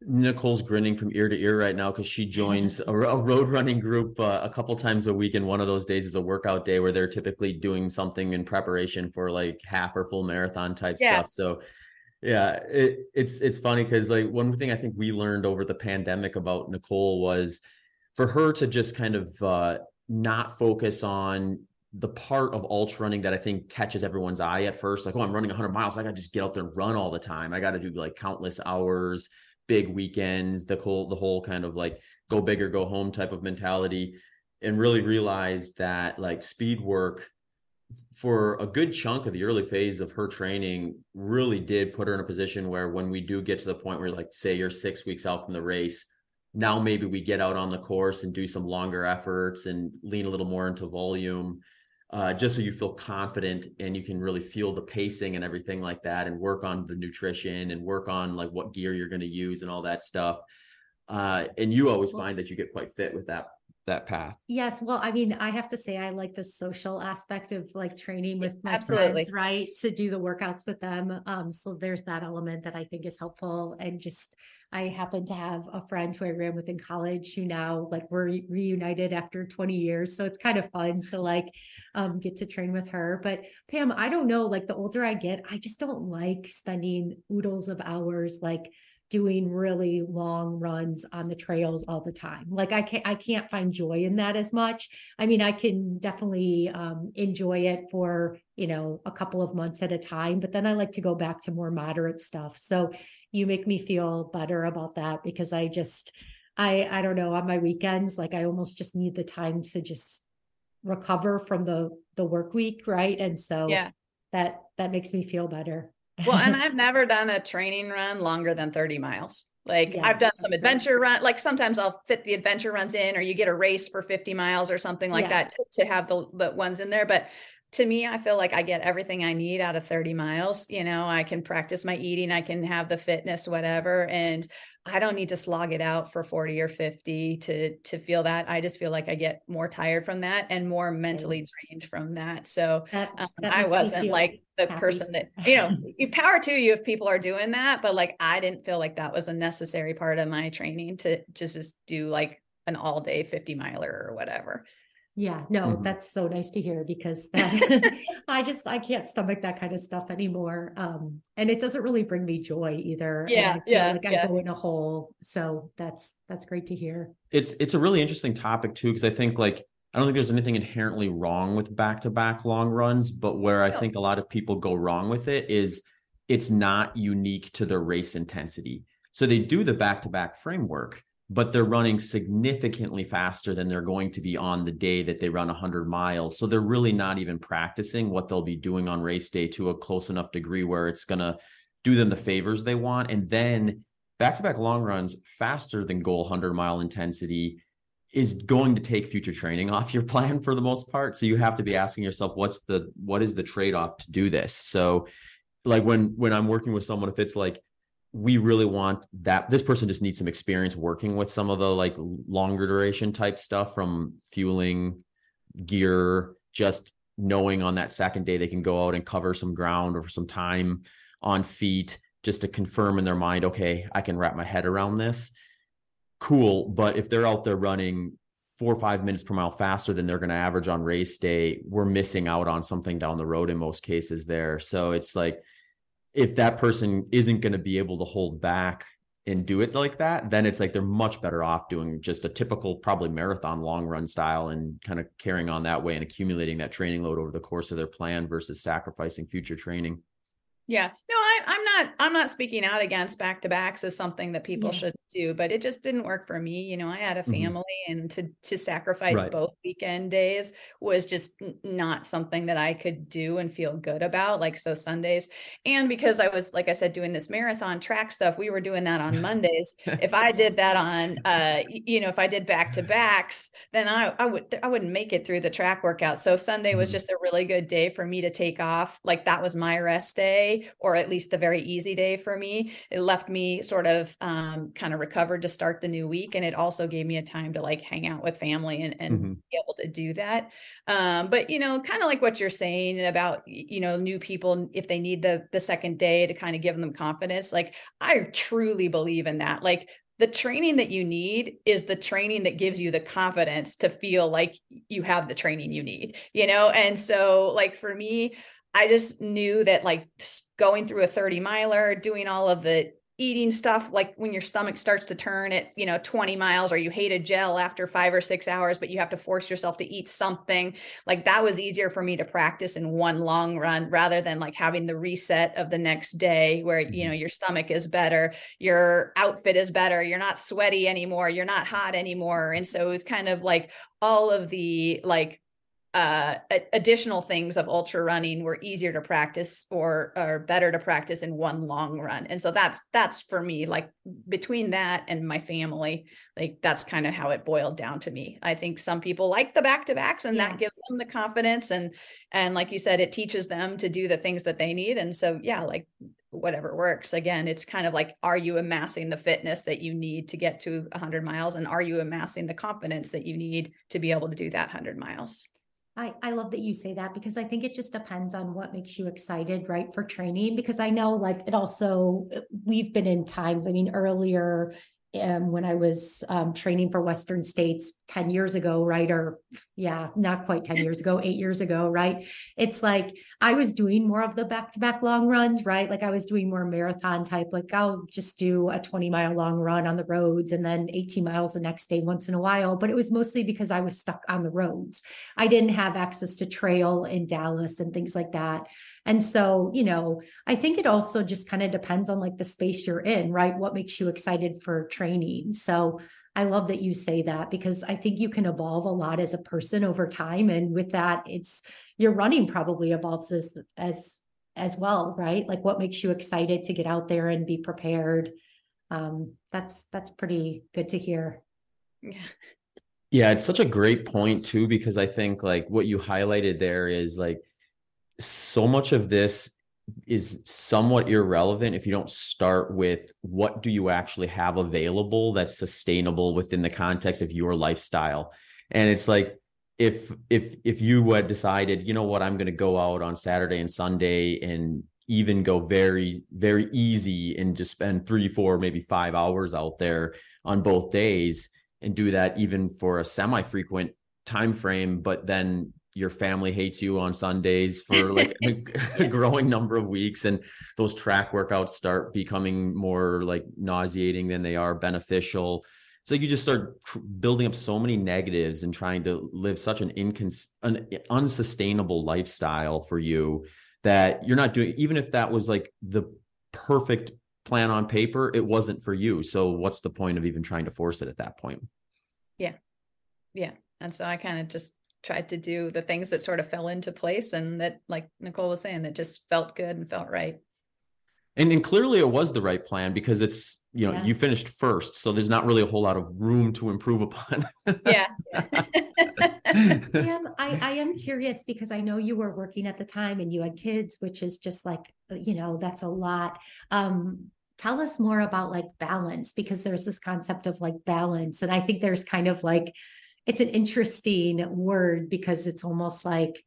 Nicole's grinning from ear to ear right now because she joins a, a, road running group uh, a couple times a week, and one of those days is a workout day where they're typically doing something in preparation for like half or full marathon type yeah. stuff. So, yeah, it, it's it's funny because like one thing I think we learned over the pandemic about Nicole was for her to just kind of uh, not focus on the part of ultra running that I think catches everyone's eye at first. Like, oh, I'm running 100 miles. I got to just get out there and run all the time. I got to do like countless hours, big weekends, the whole the whole kind of like go big or go home type of mentality, and really realized that like speed work for a good chunk of the early phase of her training really did put her in a position where when we do get to the point where like say you're six weeks out from the race now maybe we get out on the course and do some longer efforts and lean a little more into volume uh, just so you feel confident and you can really feel the pacing and everything like that and work on the nutrition and work on like what gear you're going to use and all that stuff. Uh, and you always find that you get quite fit with that that path. Yes. Well, I mean, I have to say, I like the social aspect of like training with my Absolutely. friends, right? To do the workouts with them. Um, so there's that element that I think is helpful. And just, I happen to have a friend who I ran with in college who now like we're re- reunited after 20 years. So it's kind of fun to like um, get to train with her. But Pam, I don't know, like the older I get, I just don't like spending oodles of hours like doing really long runs on the trails all the time. Like I can't I can't find joy in that as much. I mean, I can definitely um, enjoy it for you know a couple of months at a time, but then I like to go back to more moderate stuff. So you make me feel better about that because I just I I don't know on my weekends like I almost just need the time to just recover from the the work week, right? And so yeah. that that makes me feel better well, and I've never done a training run longer than 30 miles. Like yeah, I've done some adventure run, like sometimes I'll fit the adventure runs in, or you get a race for 50 miles or something like yeah. that to, to, have the, the ones in there. But to me, I feel like I get everything I need out of 30 miles. You know, I can practice my eating, I can have the fitness, whatever. And I don't need to slog it out for 40 or 50 to to feel that. I just feel like I get more tired from that and more mentally drained from that. So that, um, I wasn't like the happy. person that, you know, you power to you if people are doing that, but like I didn't feel like that was a necessary part of my training to just just do like an all day 50 miler or whatever. Yeah, no, mm-hmm. that's so nice to hear because that, I just I can't stomach that kind of stuff anymore. Um, and it doesn't really bring me joy either. Yeah, yeah, like yeah. I go in a hole. So that's that's great to hear. It's it's a really interesting topic too because I think like I don't think there's anything inherently wrong with back to back long runs, but where I think a lot of people go wrong with it is it's not unique to their race intensity. So they do the back to back framework but they're running significantly faster than they're going to be on the day that they run 100 miles. So they're really not even practicing what they'll be doing on race day to a close enough degree where it's going to do them the favors they want. And then back to back long runs faster than goal 100 mile intensity is going to take future training off your plan for the most part. So you have to be asking yourself, what's the, what is the trade off to do this? So like when, when I'm working with someone, if it's like, we really want that this person just needs some experience working with some of the like longer duration type stuff from fueling gear just knowing on that second day they can go out and cover some ground or some time on feet just to confirm in their mind okay i can wrap my head around this. Cool but if they're out there running four or five minutes per mile faster than they're going to average on race day we're missing out on something down the road in most cases there. So it's like if that person isn't going to be able to hold back and do it like that, then it's like they're much better off doing just a typical, probably marathon long run style and kind of carrying on that way and accumulating that training load over the course of their plan versus sacrificing future training. Yeah. No, not I'm not speaking out against back to backs as something that people yeah. should do, but it just didn't work for me. You know, I had a mm-hmm. family mm-hmm. and to to sacrifice right. both weekend days was just not something that I could do and feel good about. Like so Sundays. And because I was like I said doing this marathon track stuff, we were doing that on Mondays. if I did that on uh you know, if I did back to backs, then I I would I wouldn't make it through the track workout. So Sunday was mm-hmm. just a really good day for me to take off. Like that was my rest day or at least a very easy day for me. It left me sort of um, kind of recovered to start the new week. And it also gave me a time to like hang out with family and, and mm-hmm. be able to do that. Um, but, you know, kind of like what you're saying about, you know, new people, if they need the, the second day to kind of give them confidence, like I truly believe in that. Like the training that you need is the training that gives you the confidence to feel like you have the training you need, you know? And so, like, for me, I just knew that like going through a 30 miler, doing all of the eating stuff like when your stomach starts to turn at you know 20 miles or you hate a gel after five or six hours but you have to force yourself to eat something like that was easier for me to practice in one long run rather than like having the reset of the next day where you know mm-hmm. your stomach is better your outfit is better you're not sweaty anymore you're not hot anymore and so it was kind of like all of the like uh, additional things of ultra running were easier to practice or or better to practice in one long run. And so that's that's for me like between that and my family like that's kind of how it boiled down to me. I think some people like the back to backs and yeah. that gives them the confidence and and like you said it teaches them to do the things that they need. And so yeah like whatever works. Again it's kind of like are you amassing the fitness that you need to get to 100 miles? And are you amassing the confidence that you need to be able to do that 100 miles I, I love that you say that because I think it just depends on what makes you excited, right, for training. Because I know, like, it also, we've been in times, I mean, earlier um, when I was um, training for Western States 10 years ago, right? Or, yeah, not quite 10 years ago, eight years ago, right? It's like I was doing more of the back to back long runs, right? Like I was doing more marathon type, like I'll just do a 20 mile long run on the roads and then 18 miles the next day once in a while. But it was mostly because I was stuck on the roads. I didn't have access to trail in Dallas and things like that. And so, you know, I think it also just kind of depends on like the space you're in, right? What makes you excited for training. So I love that you say that because I think you can evolve a lot as a person over time. And with that, it's your running probably evolves as as as well, right? Like what makes you excited to get out there and be prepared. Um, that's that's pretty good to hear. Yeah. Yeah, it's such a great point too, because I think like what you highlighted there is like so much of this is somewhat irrelevant if you don't start with what do you actually have available that's sustainable within the context of your lifestyle. And it's like if if if you had decided you know what i'm going to go out on saturday and sunday and even go very very easy and just spend three four maybe five hours out there on both days and do that even for a semi frequent time frame but then your family hates you on Sundays for like a, growing number of weeks and those track workouts start becoming more like nauseating than they are beneficial. So you just start building up so many negatives and trying to live such an incons an unsustainable lifestyle for you that you're not doing even if that was like the perfect plan on paper it wasn't for you. So what's the point of even trying to force it at that point? Yeah. Yeah. And so i kind of just tried to do the things that sort of fell into place and that like nicole was saying that just felt good and felt right and, and clearly it was the right plan because it's you know yeah. you finished first so there's not really a whole lot of room to improve upon yeah I, am, I, I am curious because I know you were working at the time and you had kids, which is just like, you know, that's a lot. Um, tell us more about like balance because there's this concept of like balance. And I think there's kind of like it's an interesting word because it's almost like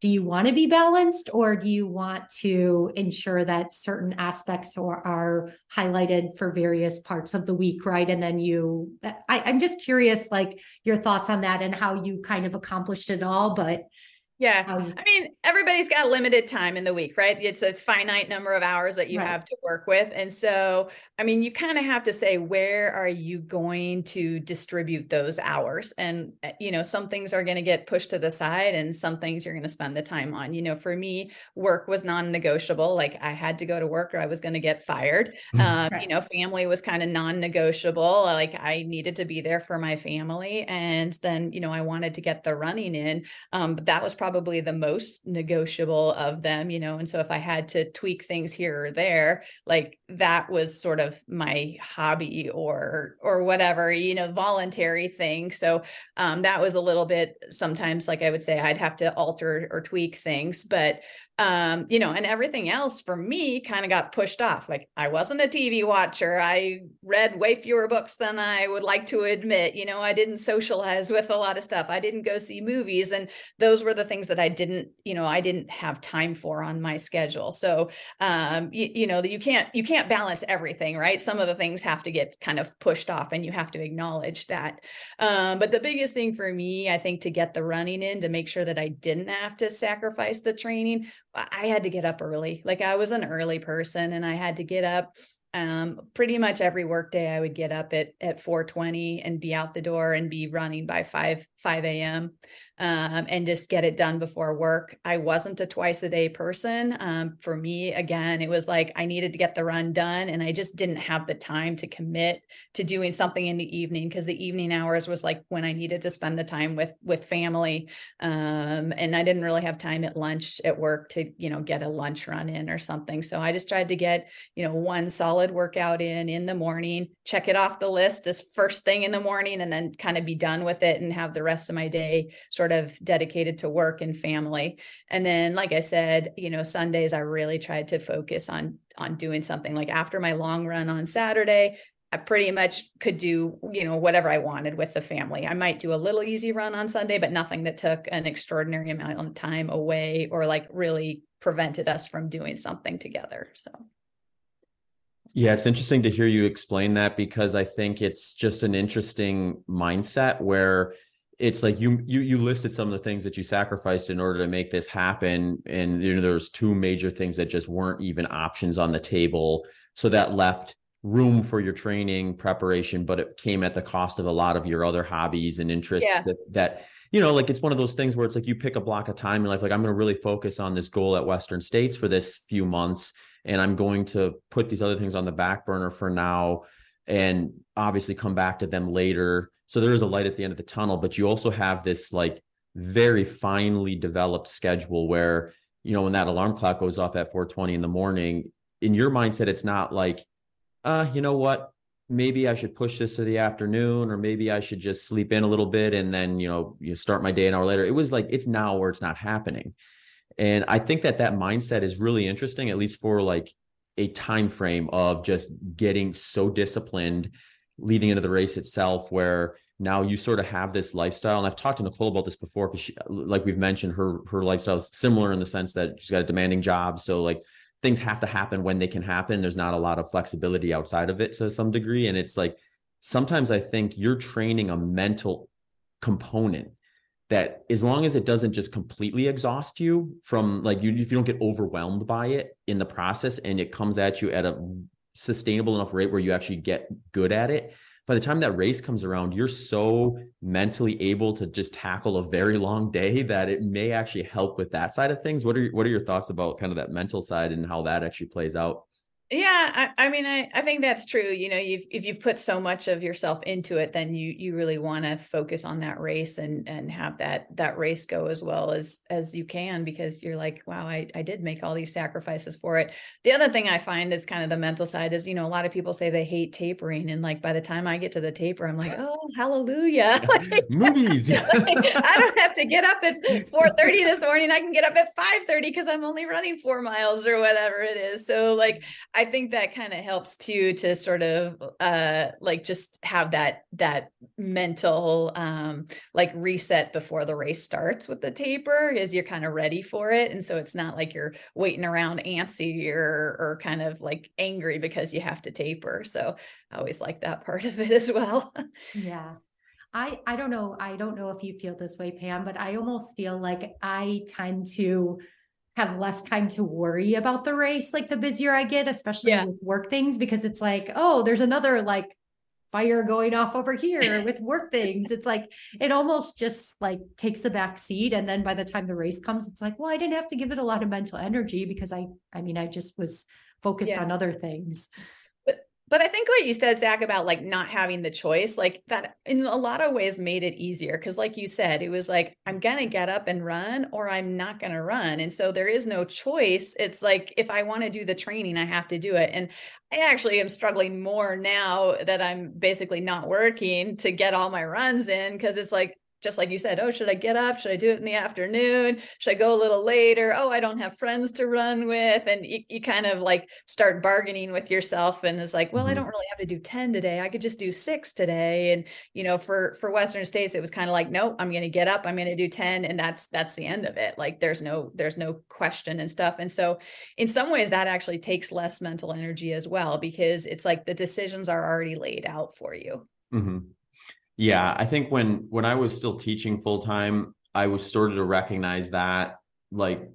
do you want to be balanced or do you want to ensure that certain aspects are, are highlighted for various parts of the week right? And then you I, i'm just curious like your thoughts on that and how you kind of accomplished it all but Yeah. Um, I mean, everybody's got limited time in the week, right? It's a finite number of hours that you right. have to work with. And so, I mean, you kind of have to say, where are you going to distribute those hours? And, eh, you know, some things are going to get pushed to the side and some things you're going to spend the time on. You know, for me, work was non negotiable. Like I had to go to work or I was going to get fired. Mm-hmm. Um, right. You know, family was kind of non negotiable. Like I needed to be there for my family. And then, you know, I wanted to get the running in. Um, but that was probably probably the most negotiable of them, you know. And so if I had to tweak things here or there, like that was sort of my hobby or or whatever, you know, voluntary thing. So um, that was a little bit sometimes like I would say I'd have to alter or tweak things, but um, you know, and everything else for me kind of got pushed off. Like I wasn't a TV watcher. I read way fewer books than I would like to admit. You know, I didn't socialize with a lot of stuff. I didn't go see movies. And those were the things that I didn't, you know, I didn't have time for on my schedule. So um, you, you know, you can't you can't balance everything, right? Some of the things have to get kind of pushed off and you have to acknowledge that. Um, but the biggest thing for me, I think, to get the running in to make sure that I didn't have to sacrifice the training I had to get up early. Like I was an early person and I had to get up um, pretty much every workday I would get up at at 420 and be out the door and be running by 5 5 a.m. Um, and just get it done before work. I wasn't a twice a day person. Um, for me, again, it was like I needed to get the run done, and I just didn't have the time to commit to doing something in the evening because the evening hours was like when I needed to spend the time with with family, um, and I didn't really have time at lunch at work to you know get a lunch run in or something. So I just tried to get you know one solid workout in in the morning, check it off the list as first thing in the morning, and then kind of be done with it and have the rest of my day sort of dedicated to work and family. And then, like I said, you know, Sundays I really tried to focus on on doing something. Like after my long run on Saturday, I pretty much could do, you know, whatever I wanted with the family. I might do a little easy run on Sunday, but nothing that took an extraordinary amount of time away or like really prevented us from doing something together. So yeah, it's interesting to hear you explain that because I think it's just an interesting mindset where it's like you you you listed some of the things that you sacrificed in order to make this happen. And you know there's two major things that just weren't even options on the table. So that left room for your training preparation but it came at the cost of a lot of your other hobbies and interests yeah. that, that you know like it's one of those things where it's like you pick a block of time in life. Like i'm going to really focus on this goal at western states for this few months and i'm going to put these other things on the back burner for now and obviously come back to them later so there is a light at the end of the tunnel, but you also have this like very finely developed schedule where, you know, when that alarm clock goes off at 420 in the morning, in your mindset, it's not like, uh, you know what? Maybe I should push this to the afternoon, or maybe I should just sleep in a little bit and then, you know, you start my day an hour later. It was like, it's now where it's not happening. And I think that that mindset is really interesting, at least for like a time frame of just getting so disciplined leading into the race itself where now you sort of have this lifestyle. And i've talked to nicole about this before because she like we've mentioned her her lifestyle is similar in the sense that she's got a demanding job. So like things have to happen when they can happen. There's not a lot of flexibility outside of it to some degree. And it's like sometimes i think you're training a mental component that as long as it doesn't just completely exhaust you from like you if you don't get overwhelmed by it in the process and it comes at you at a sustainable enough rate where you actually get good at it by the time that race comes around you're so mentally able to just tackle a very long day that it may actually help with that side of things. What are what are your thoughts about kind of that mental side and how that actually plays out yeah, I, I mean, I, I think that's true. You know, you've, if you've put so much of yourself into it, then you you really want to focus on that race and and have that that race go as well as as you can because you're like, wow, I I did make all these sacrifices for it. The other thing I find is kind of the mental side is, you know, a lot of people say they hate tapering, and like by the time I get to the taper, I'm like, oh, hallelujah, like, movies. like, I don't have to get up at 4:30 this morning. I can get up at 5:30 because I'm only running four miles or whatever it is. So like. I think that kind of helps too to sort of uh like just have that that mental um like reset before the race starts with the taper is you're kind of ready for it and so it's not like you're waiting around antsy or or kind of like angry because you have to taper so I always like that part of it as well yeah I I don't know. I don't know if you feel this way, Pam, but I almost feel like I tend to have less time to worry about the race like the busier I get, especially yeah. with work things, because it's like, oh, there's another like fire going off over here with work things. It's like it almost just like takes a back seat. And then by the time the race comes, it's like, well, I didn't have to give it a lot of mental energy because I I mean I just was focused yeah. on other things. But I think what you said, Zach, about like not having the choice, like that in a lot of ways made it easier. Cause like you said, it was like, I'm going to get up and run or I'm not going to run. And so there is no choice. It's like, if I want to do the training, I have to do it. And I actually am struggling more now that I'm basically not working to get all my runs in. Cause it's like, just like you said, oh, should I get up? Should I do it in the afternoon? Should I go a little later? Oh, I don't have friends to run with. And you, you kind of like start bargaining with yourself and it's like, well, mm-hmm. I don't really have to do 10 today. I could just do six today. And, you know, for, for Western states, it was kind of like, nope, I'm going to get up. I'm going to do 10. And that's, that's the end of it. Like there's no, there's no question and stuff. And so in some ways that actually takes less mental energy as well, because it's like the decisions are already laid out for you. Mm-hmm. Yeah, I think when when I was still teaching full time, I was started to recognize that like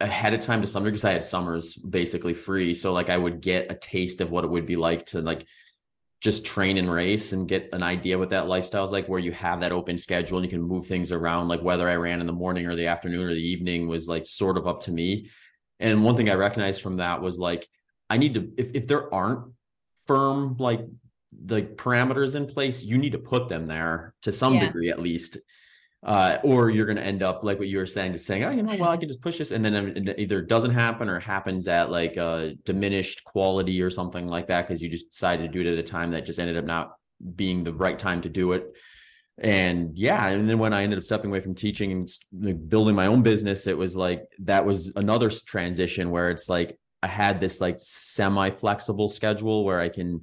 ahead of time to degree because I had summers basically free. So like I would get a taste of what it would be like to like just train and race and get an idea what that lifestyle is like where you have that open schedule and you can move things around like whether I ran in the morning or the afternoon or the evening was like sort of up to me. And one thing I recognized from that was like I need to if if there aren't firm like the parameters in place, you need to put them there to some yeah. degree at least. Uh, or you're going to end up like what you were saying, just saying, oh, you know, well, I can just push this, and then it either doesn't happen or happens at like a diminished quality or something like that because you just decided to do it at a time that just ended up not being the right time to do it. And yeah, and then when I ended up stepping away from teaching and building my own business, it was like that was another transition where it's like I had this like semi flexible schedule where I can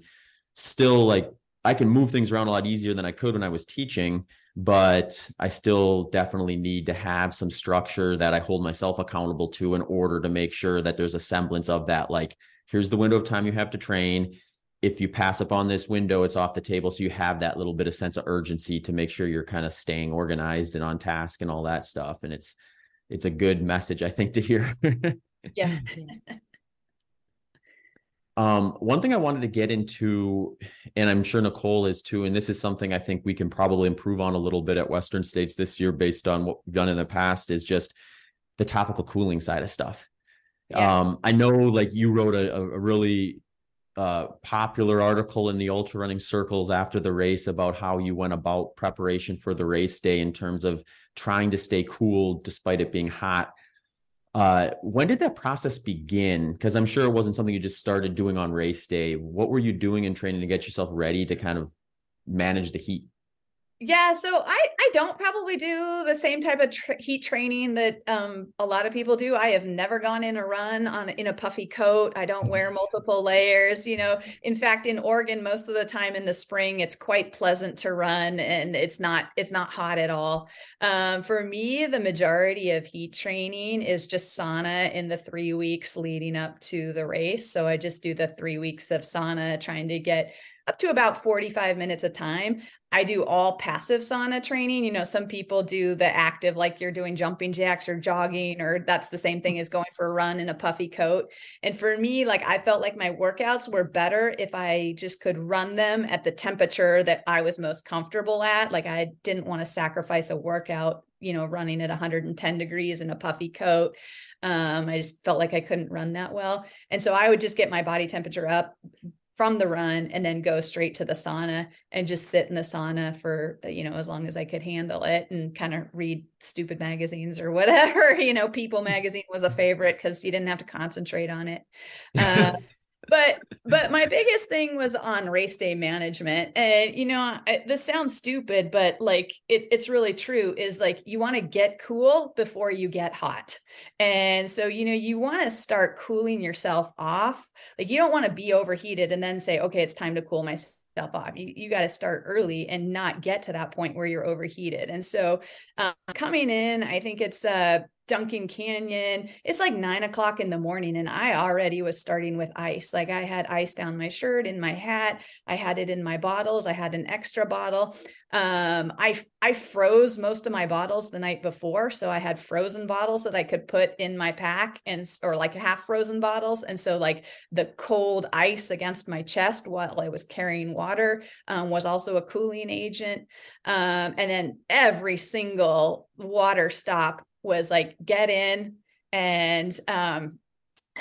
still like I can move things around a lot easier than I could when I was teaching, but I still definitely need to have some structure that I hold myself accountable to in order to make sure that there's a semblance of that. Like, here's the window of time you have to train. If you pass up on this window, it's off the table. So you have that little bit of sense of urgency to make sure you're kind of staying organized and on task and all that stuff. And it's it's a good message, I think, to hear. yeah. Um, one thing I wanted to get into, and I'm sure Nicole is too, and this is something I think we can probably improve on a little bit at Western States this year based on what we've done in the past, is just the topical cooling side of stuff. Yeah. Um, I know like you wrote a, a really uh, popular article in the ultra running circles after the race about how you went about preparation for the race day in terms of trying to stay cool despite it being hot. Uh, when did that process begin? Because I'm sure it wasn't something you just started doing on race day. What were you doing in training to get yourself ready to kind of manage the heat? Yeah, so I I don't probably do the same type of tra- heat training that um, a lot of people do. I have never gone in a run on in a puffy coat. I don't wear multiple layers. You know, in fact, in Oregon, most of the time in the spring, it's quite pleasant to run, and it's not it's not hot at all. Um, for me, the majority of heat training is just sauna in the three weeks leading up to the race. So I just do the three weeks of sauna, trying to get up to about 45 minutes a time. I do all passive sauna training. You know, some people do the active, like you're doing jumping jacks or jogging, or that's the same thing as going for a run in a puffy coat. And for me, like I felt like my workouts were better if I just could run them at the temperature that I was most comfortable at. Like I didn't want to sacrifice a workout, you know, running at 110 degrees in a puffy coat. Um, I just felt like I couldn't run that well. And so I would just get my body temperature up, from the run and then go straight to the sauna and just sit in the sauna for you know as long as I could handle it and kind of read stupid magazines or whatever you know People magazine was a favorite because you didn't have to concentrate on it. Uh, but but my biggest thing was on race day management and you know I, this sounds stupid but like it, it's really true is like you want to get cool before you get hot and so you know you want to start cooling yourself off like you don't want to be overheated and then say okay it's time to cool myself off. You, you got to start early and not get to that point where you're overheated. And so, um, coming in, I think it's uh, Duncan Canyon. It's like nine o'clock in the morning, and I already was starting with ice. Like I had ice down my shirt, in my hat. I had it in my bottles. I had an extra bottle. Um, I I froze most of my bottles the night before, so I had frozen bottles that I could put in my pack, and or like half frozen bottles. And so like the cold ice against my chest while I was carrying water um, was also a cooling agent. Um, and then every single water stop was like get in and um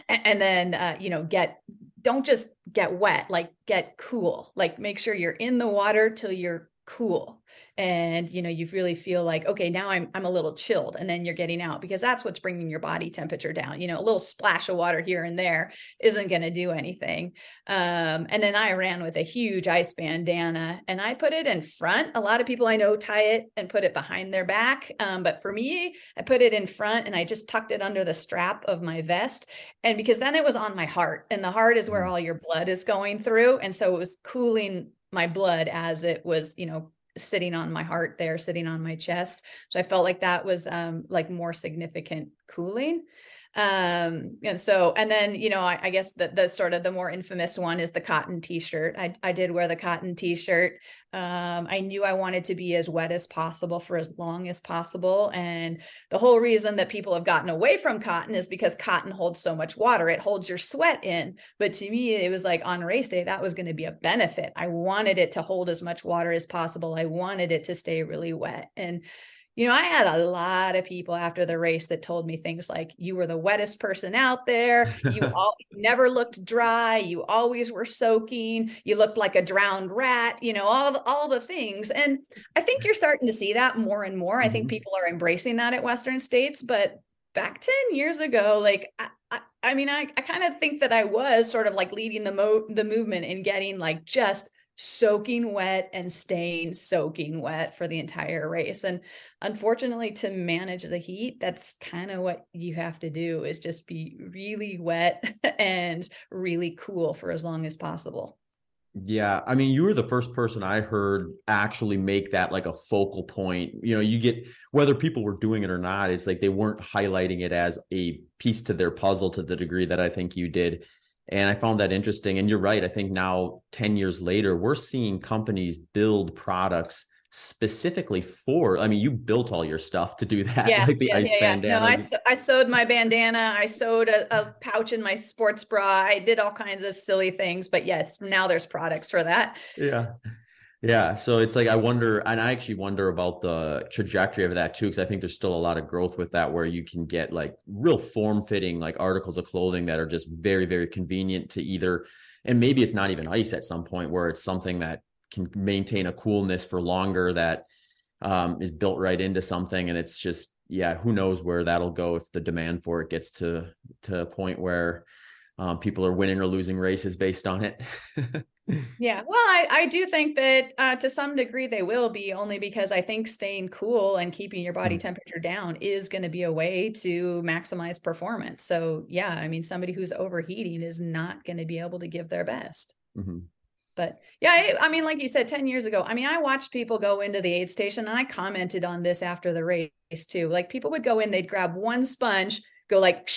and then uh you know get don't just get wet like get cool. Like make sure you're in the water till you're cool and you know you really feel like okay now i'm i'm a little chilled and then you're getting out because that's what's bringing your body temperature down. You know a little splash of water here and there isn't going to do anything. Um, and then i ran with a huge ice bandana and i put it in front. A lot of people i know tie it and put it behind their back um, but for me i put it in front and i just tucked it under the strap of my vest and because then it was on my heart and the heart is where mm. all your blood is going through and so it was cooling my blood as it was you know sitting on my heart there sitting on my chest. So i felt like that was um like more significant cooling um and so and then you know i, I guess the, the sort of the more infamous one is the cotton t-shirt. I, I did wear the cotton t-shirt. Um i knew i wanted to be as wet as possible for as long as possible. And the whole reason that people have gotten away from cotton is because cotton holds so much water. It holds your sweat in. But to me it was like on race day that was going to be a benefit. I wanted it to hold as much water as possible. I wanted it to stay really wet. And you know, I had a lot of people after the race that told me things like, you were the wettest person out there. You all, never looked dry. You always were soaking. You looked like a drowned rat, you know, all, all the things. And I think you're starting to see that more and more. I think mm-hmm. people are embracing that at Western states. But back 10 years ago, like, I, I, I mean, I, I kind of think that I was sort of like leading the mo the movement in getting like just soaking wet and staying soaking wet for the entire race. And unfortunately, to manage the heat, that's kind of what you have to do is just be really wet and really cool for as long as possible. Yeah, I mean, you were the first person I heard actually make that like a focal point. You know, you get whether people were doing it or not, it's like they weren't highlighting it as a piece to their puzzle to the degree that I think you did. And I found that interesting. And you're right. I think now, 10 years later, we're seeing companies build products specifically for i mean you built all your stuff to do that yeah, like the yeah, ice yeah, bandana no I, I sewed my bandana i sewed a, a, pouch in my sports bra i did all kinds of silly things but yes now there's products for that yeah yeah. So it's like, I wonder, and I actually wonder about the trajectory of that too, because I think there's still a lot of growth with that where you can get like real form fitting, like articles of clothing that are just very, very convenient to either, and maybe it's not even ice at some point where it's something that can maintain a coolness for longer that um, is built right into something. And it's just, yeah, who knows where that'll go if the demand for it gets to, to a point where um, people are winning or losing races based on it. yeah well I, I do think that uh, to some degree they will be only because i think staying cool and keeping your body mm-hmm. temperature down is going to be a way to maximize performance so yeah i mean somebody who's overheating is not going to be able to give their best mm-hmm. but yeah I, I, mean like you said 10 years ago i mean i watched people go into the aid station and i commented on this after the race too like people would go in they'd grab one sponge go like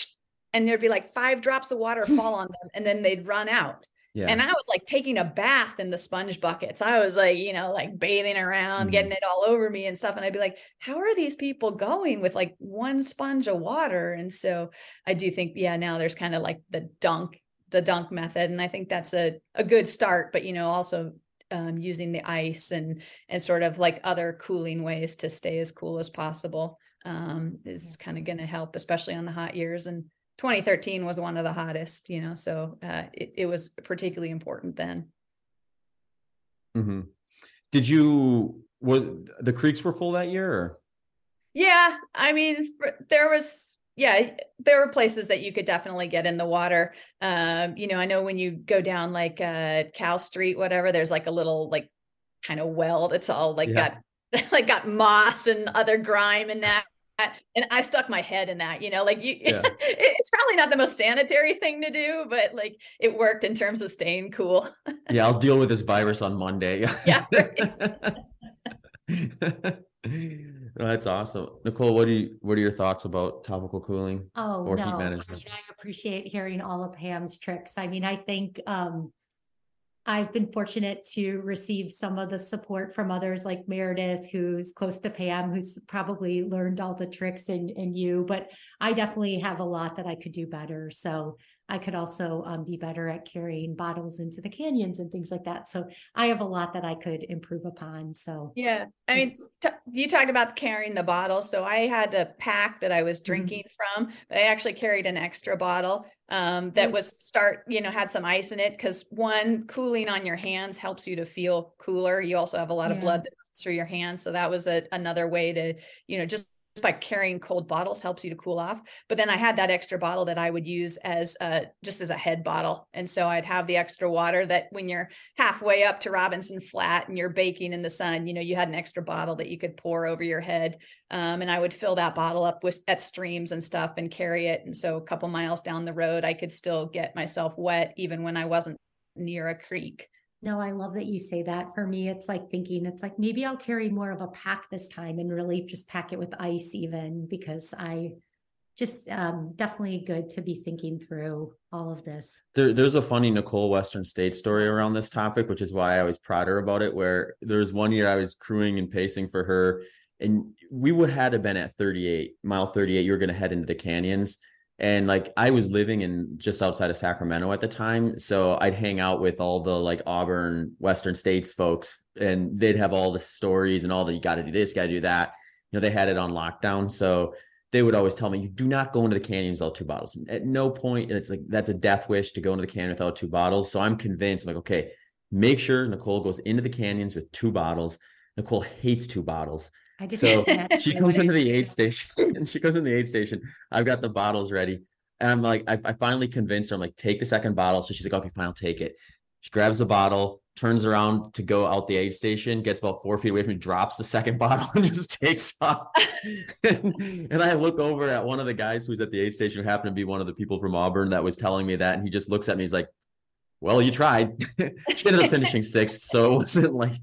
and there'd be like five drops of water fall on them and then they'd run out yeah. And I was like taking a bath in the sponge buckets. I was like, you know, like bathing around, mm-hmm. getting it all over me and stuff. And I'd be like, how are these people going with like one sponge of water? And so I do think, yeah, now there's kind of like the dunk, the dunk method. And I think that's a, a good start, but you know, also um, using the ice and and sort of like other cooling ways to stay as cool as possible um, is kind of going to help, especially on the hot years. And 2013 was one of the hottest, you know, so uh, it, it was particularly important then. Mm-hmm. Did you, were the creeks were full that year? Or? Yeah. I mean, there was, yeah, there were places that you could definitely get in the water. Um, you know, I know when you go down like uh, Cal Street, whatever, there's like a little like kind of well that's all like yeah. got like got moss and other grime in that and I stuck my head in that, you know, like you, yeah. it's probably not the most sanitary thing to do, but like it worked in terms of staying cool. yeah, I'll deal with this virus on Monday. yeah. I that's awesome. Nicole, what do you what are your thoughts about topical cooling oh, or no. heat I, management? mean, I appreciate hearing all of Pam's tricks. I mean, I think um, I've been fortunate to receive some of the support from others like Meredith, who's close to Pam, who's probably learned all the tricks in, in you, but I definitely have a lot that I could do better. So I could also um, be better at carrying bottles into the canyons and things like that. So I have a lot that I could improve upon. So yeah, I mean, t- you talked about carrying the bottle. So I had a pack that I was Mm-hmm. drinking mm-hmm. from, but I actually carried an extra bottle um, that was start, you know, had some ice in it because one, cooling on your hands helps you to feel cooler. You also have a lot yeah. of blood that comes through your hands, so that was a, another way to, you know, just by carrying cold bottles helps you to cool off. But then I had that extra bottle that I would use as a, just as a head bottle. And so I'd have the extra water that when you're halfway up to Robinson Flat and you're baking in the sun, you know, you had an extra bottle that you could pour over your head. Um, and I would fill that bottle up with at streams and stuff and carry it. And so a couple miles down the road, I could still get myself wet even when I wasn't near a creek. No, I love that you say that. For me, it's like thinking, it's like maybe I'll carry more of a pack this time and really just pack it with ice, even because I just um, definitely good to be thinking through all of this. There, there's a funny Nicole Western State story around this topic, which is why I always prod her about it. Where there was one year I was crewing and pacing for her, and we would had have been at 38 mile 38. You were going to head into the canyons and like I was living in just outside of Sacramento at the time, so I'd hang out with all the like Auburn, Western States folks, and they'd have all the stories and all the you got to do this, got to do that. You know, they had it on lockdown, so they would always tell me, "You do not go into the canyons without two bottles." At no point, it's like that's a death wish to go into the canyon without two bottles. So I'm convinced, I'm like, okay, make sure Nicole goes into the canyons with two bottles. Nicole hates two bottles. I just so she goes into the aid station and she goes in the aid station. I've got the bottles ready. And I'm like, I, I, finally convinced her, I'm like, take the second bottle. So she's like, okay, fine, I'll take it. She grabs the bottle, turns around to go out the aid station, gets about four feet away from me, drops the second bottle and just takes off. and, and I look over at one of the guys who's at the aid station who happened to be one of the people from Auburn that was telling me that. And he just looks at me, he's like, well, you tried. she ended up finishing sixth. So it wasn't like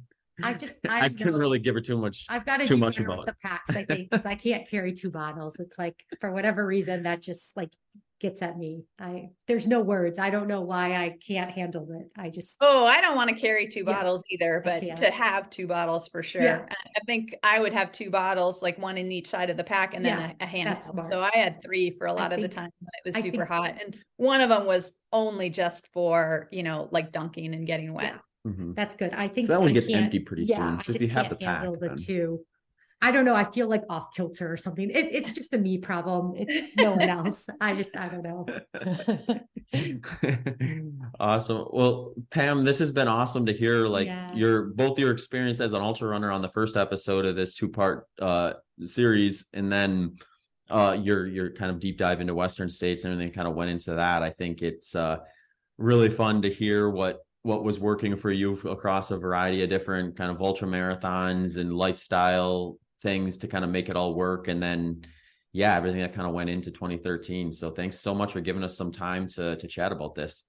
I just I, I couldn't really give her too much. I've got to too much about the packs. I think because I can't carry two bottles. It's like for whatever reason that just like gets at me. I there's no words. I don't know why I can't handle it. I just oh I don't want to carry two yeah, bottles either, but to have two bottles for sure. Yeah. I think I would have two bottles, like one in each side of the pack, and then yeah, a, a handful. So I had three for a lot I of think, the time when it was super hot, and one of them was only just for you know like dunking and getting wet. Mm-hmm. That's good. I think so that one I gets empty pretty yeah, soon. So if you have the pack, the then. two. I don't know. I feel like off kilter or something. It, it's just a me problem. It's no one else. I just I don't know. awesome. Well, Pam, this has been awesome to hear. Like yeah. your both your experience as an ultra runner on the first episode of this two part uh, series, and then uh, your your kind of deep dive into Western states and everything kind of went into that. I think it's uh, really fun to hear what what was working for you across a variety of different kind of ultra marathons and lifestyle things to kind of make it all work and then yeah everything that kind of went into 2013 so thanks so much for giving us some time to to chat about this.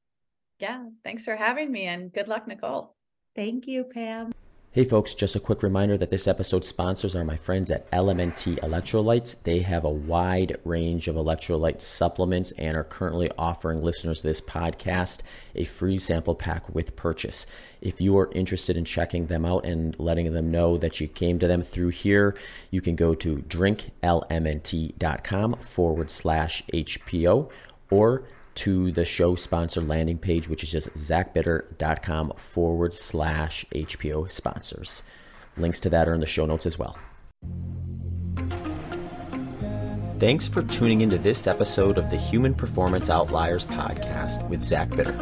Yeah thanks for having me and good luck nicole. Thank you pam Hey folks, just a quick reminder that this episode's sponsors are my friends at LMNT Electrolytes. They have a wide range of electrolyte supplements and are currently offering listeners this podcast a free sample pack with purchase. If you are interested in checking them out and letting them know that you came to them through here, you can go to drinklmnt.com forward slash HPO or to the show sponsor landing page, which is just zachbitter.com forward slash HPO sponsors. Links to that are in the show notes as well. Thanks for tuning into this episode of the Human Performance Outliers podcast with Zach Bitter.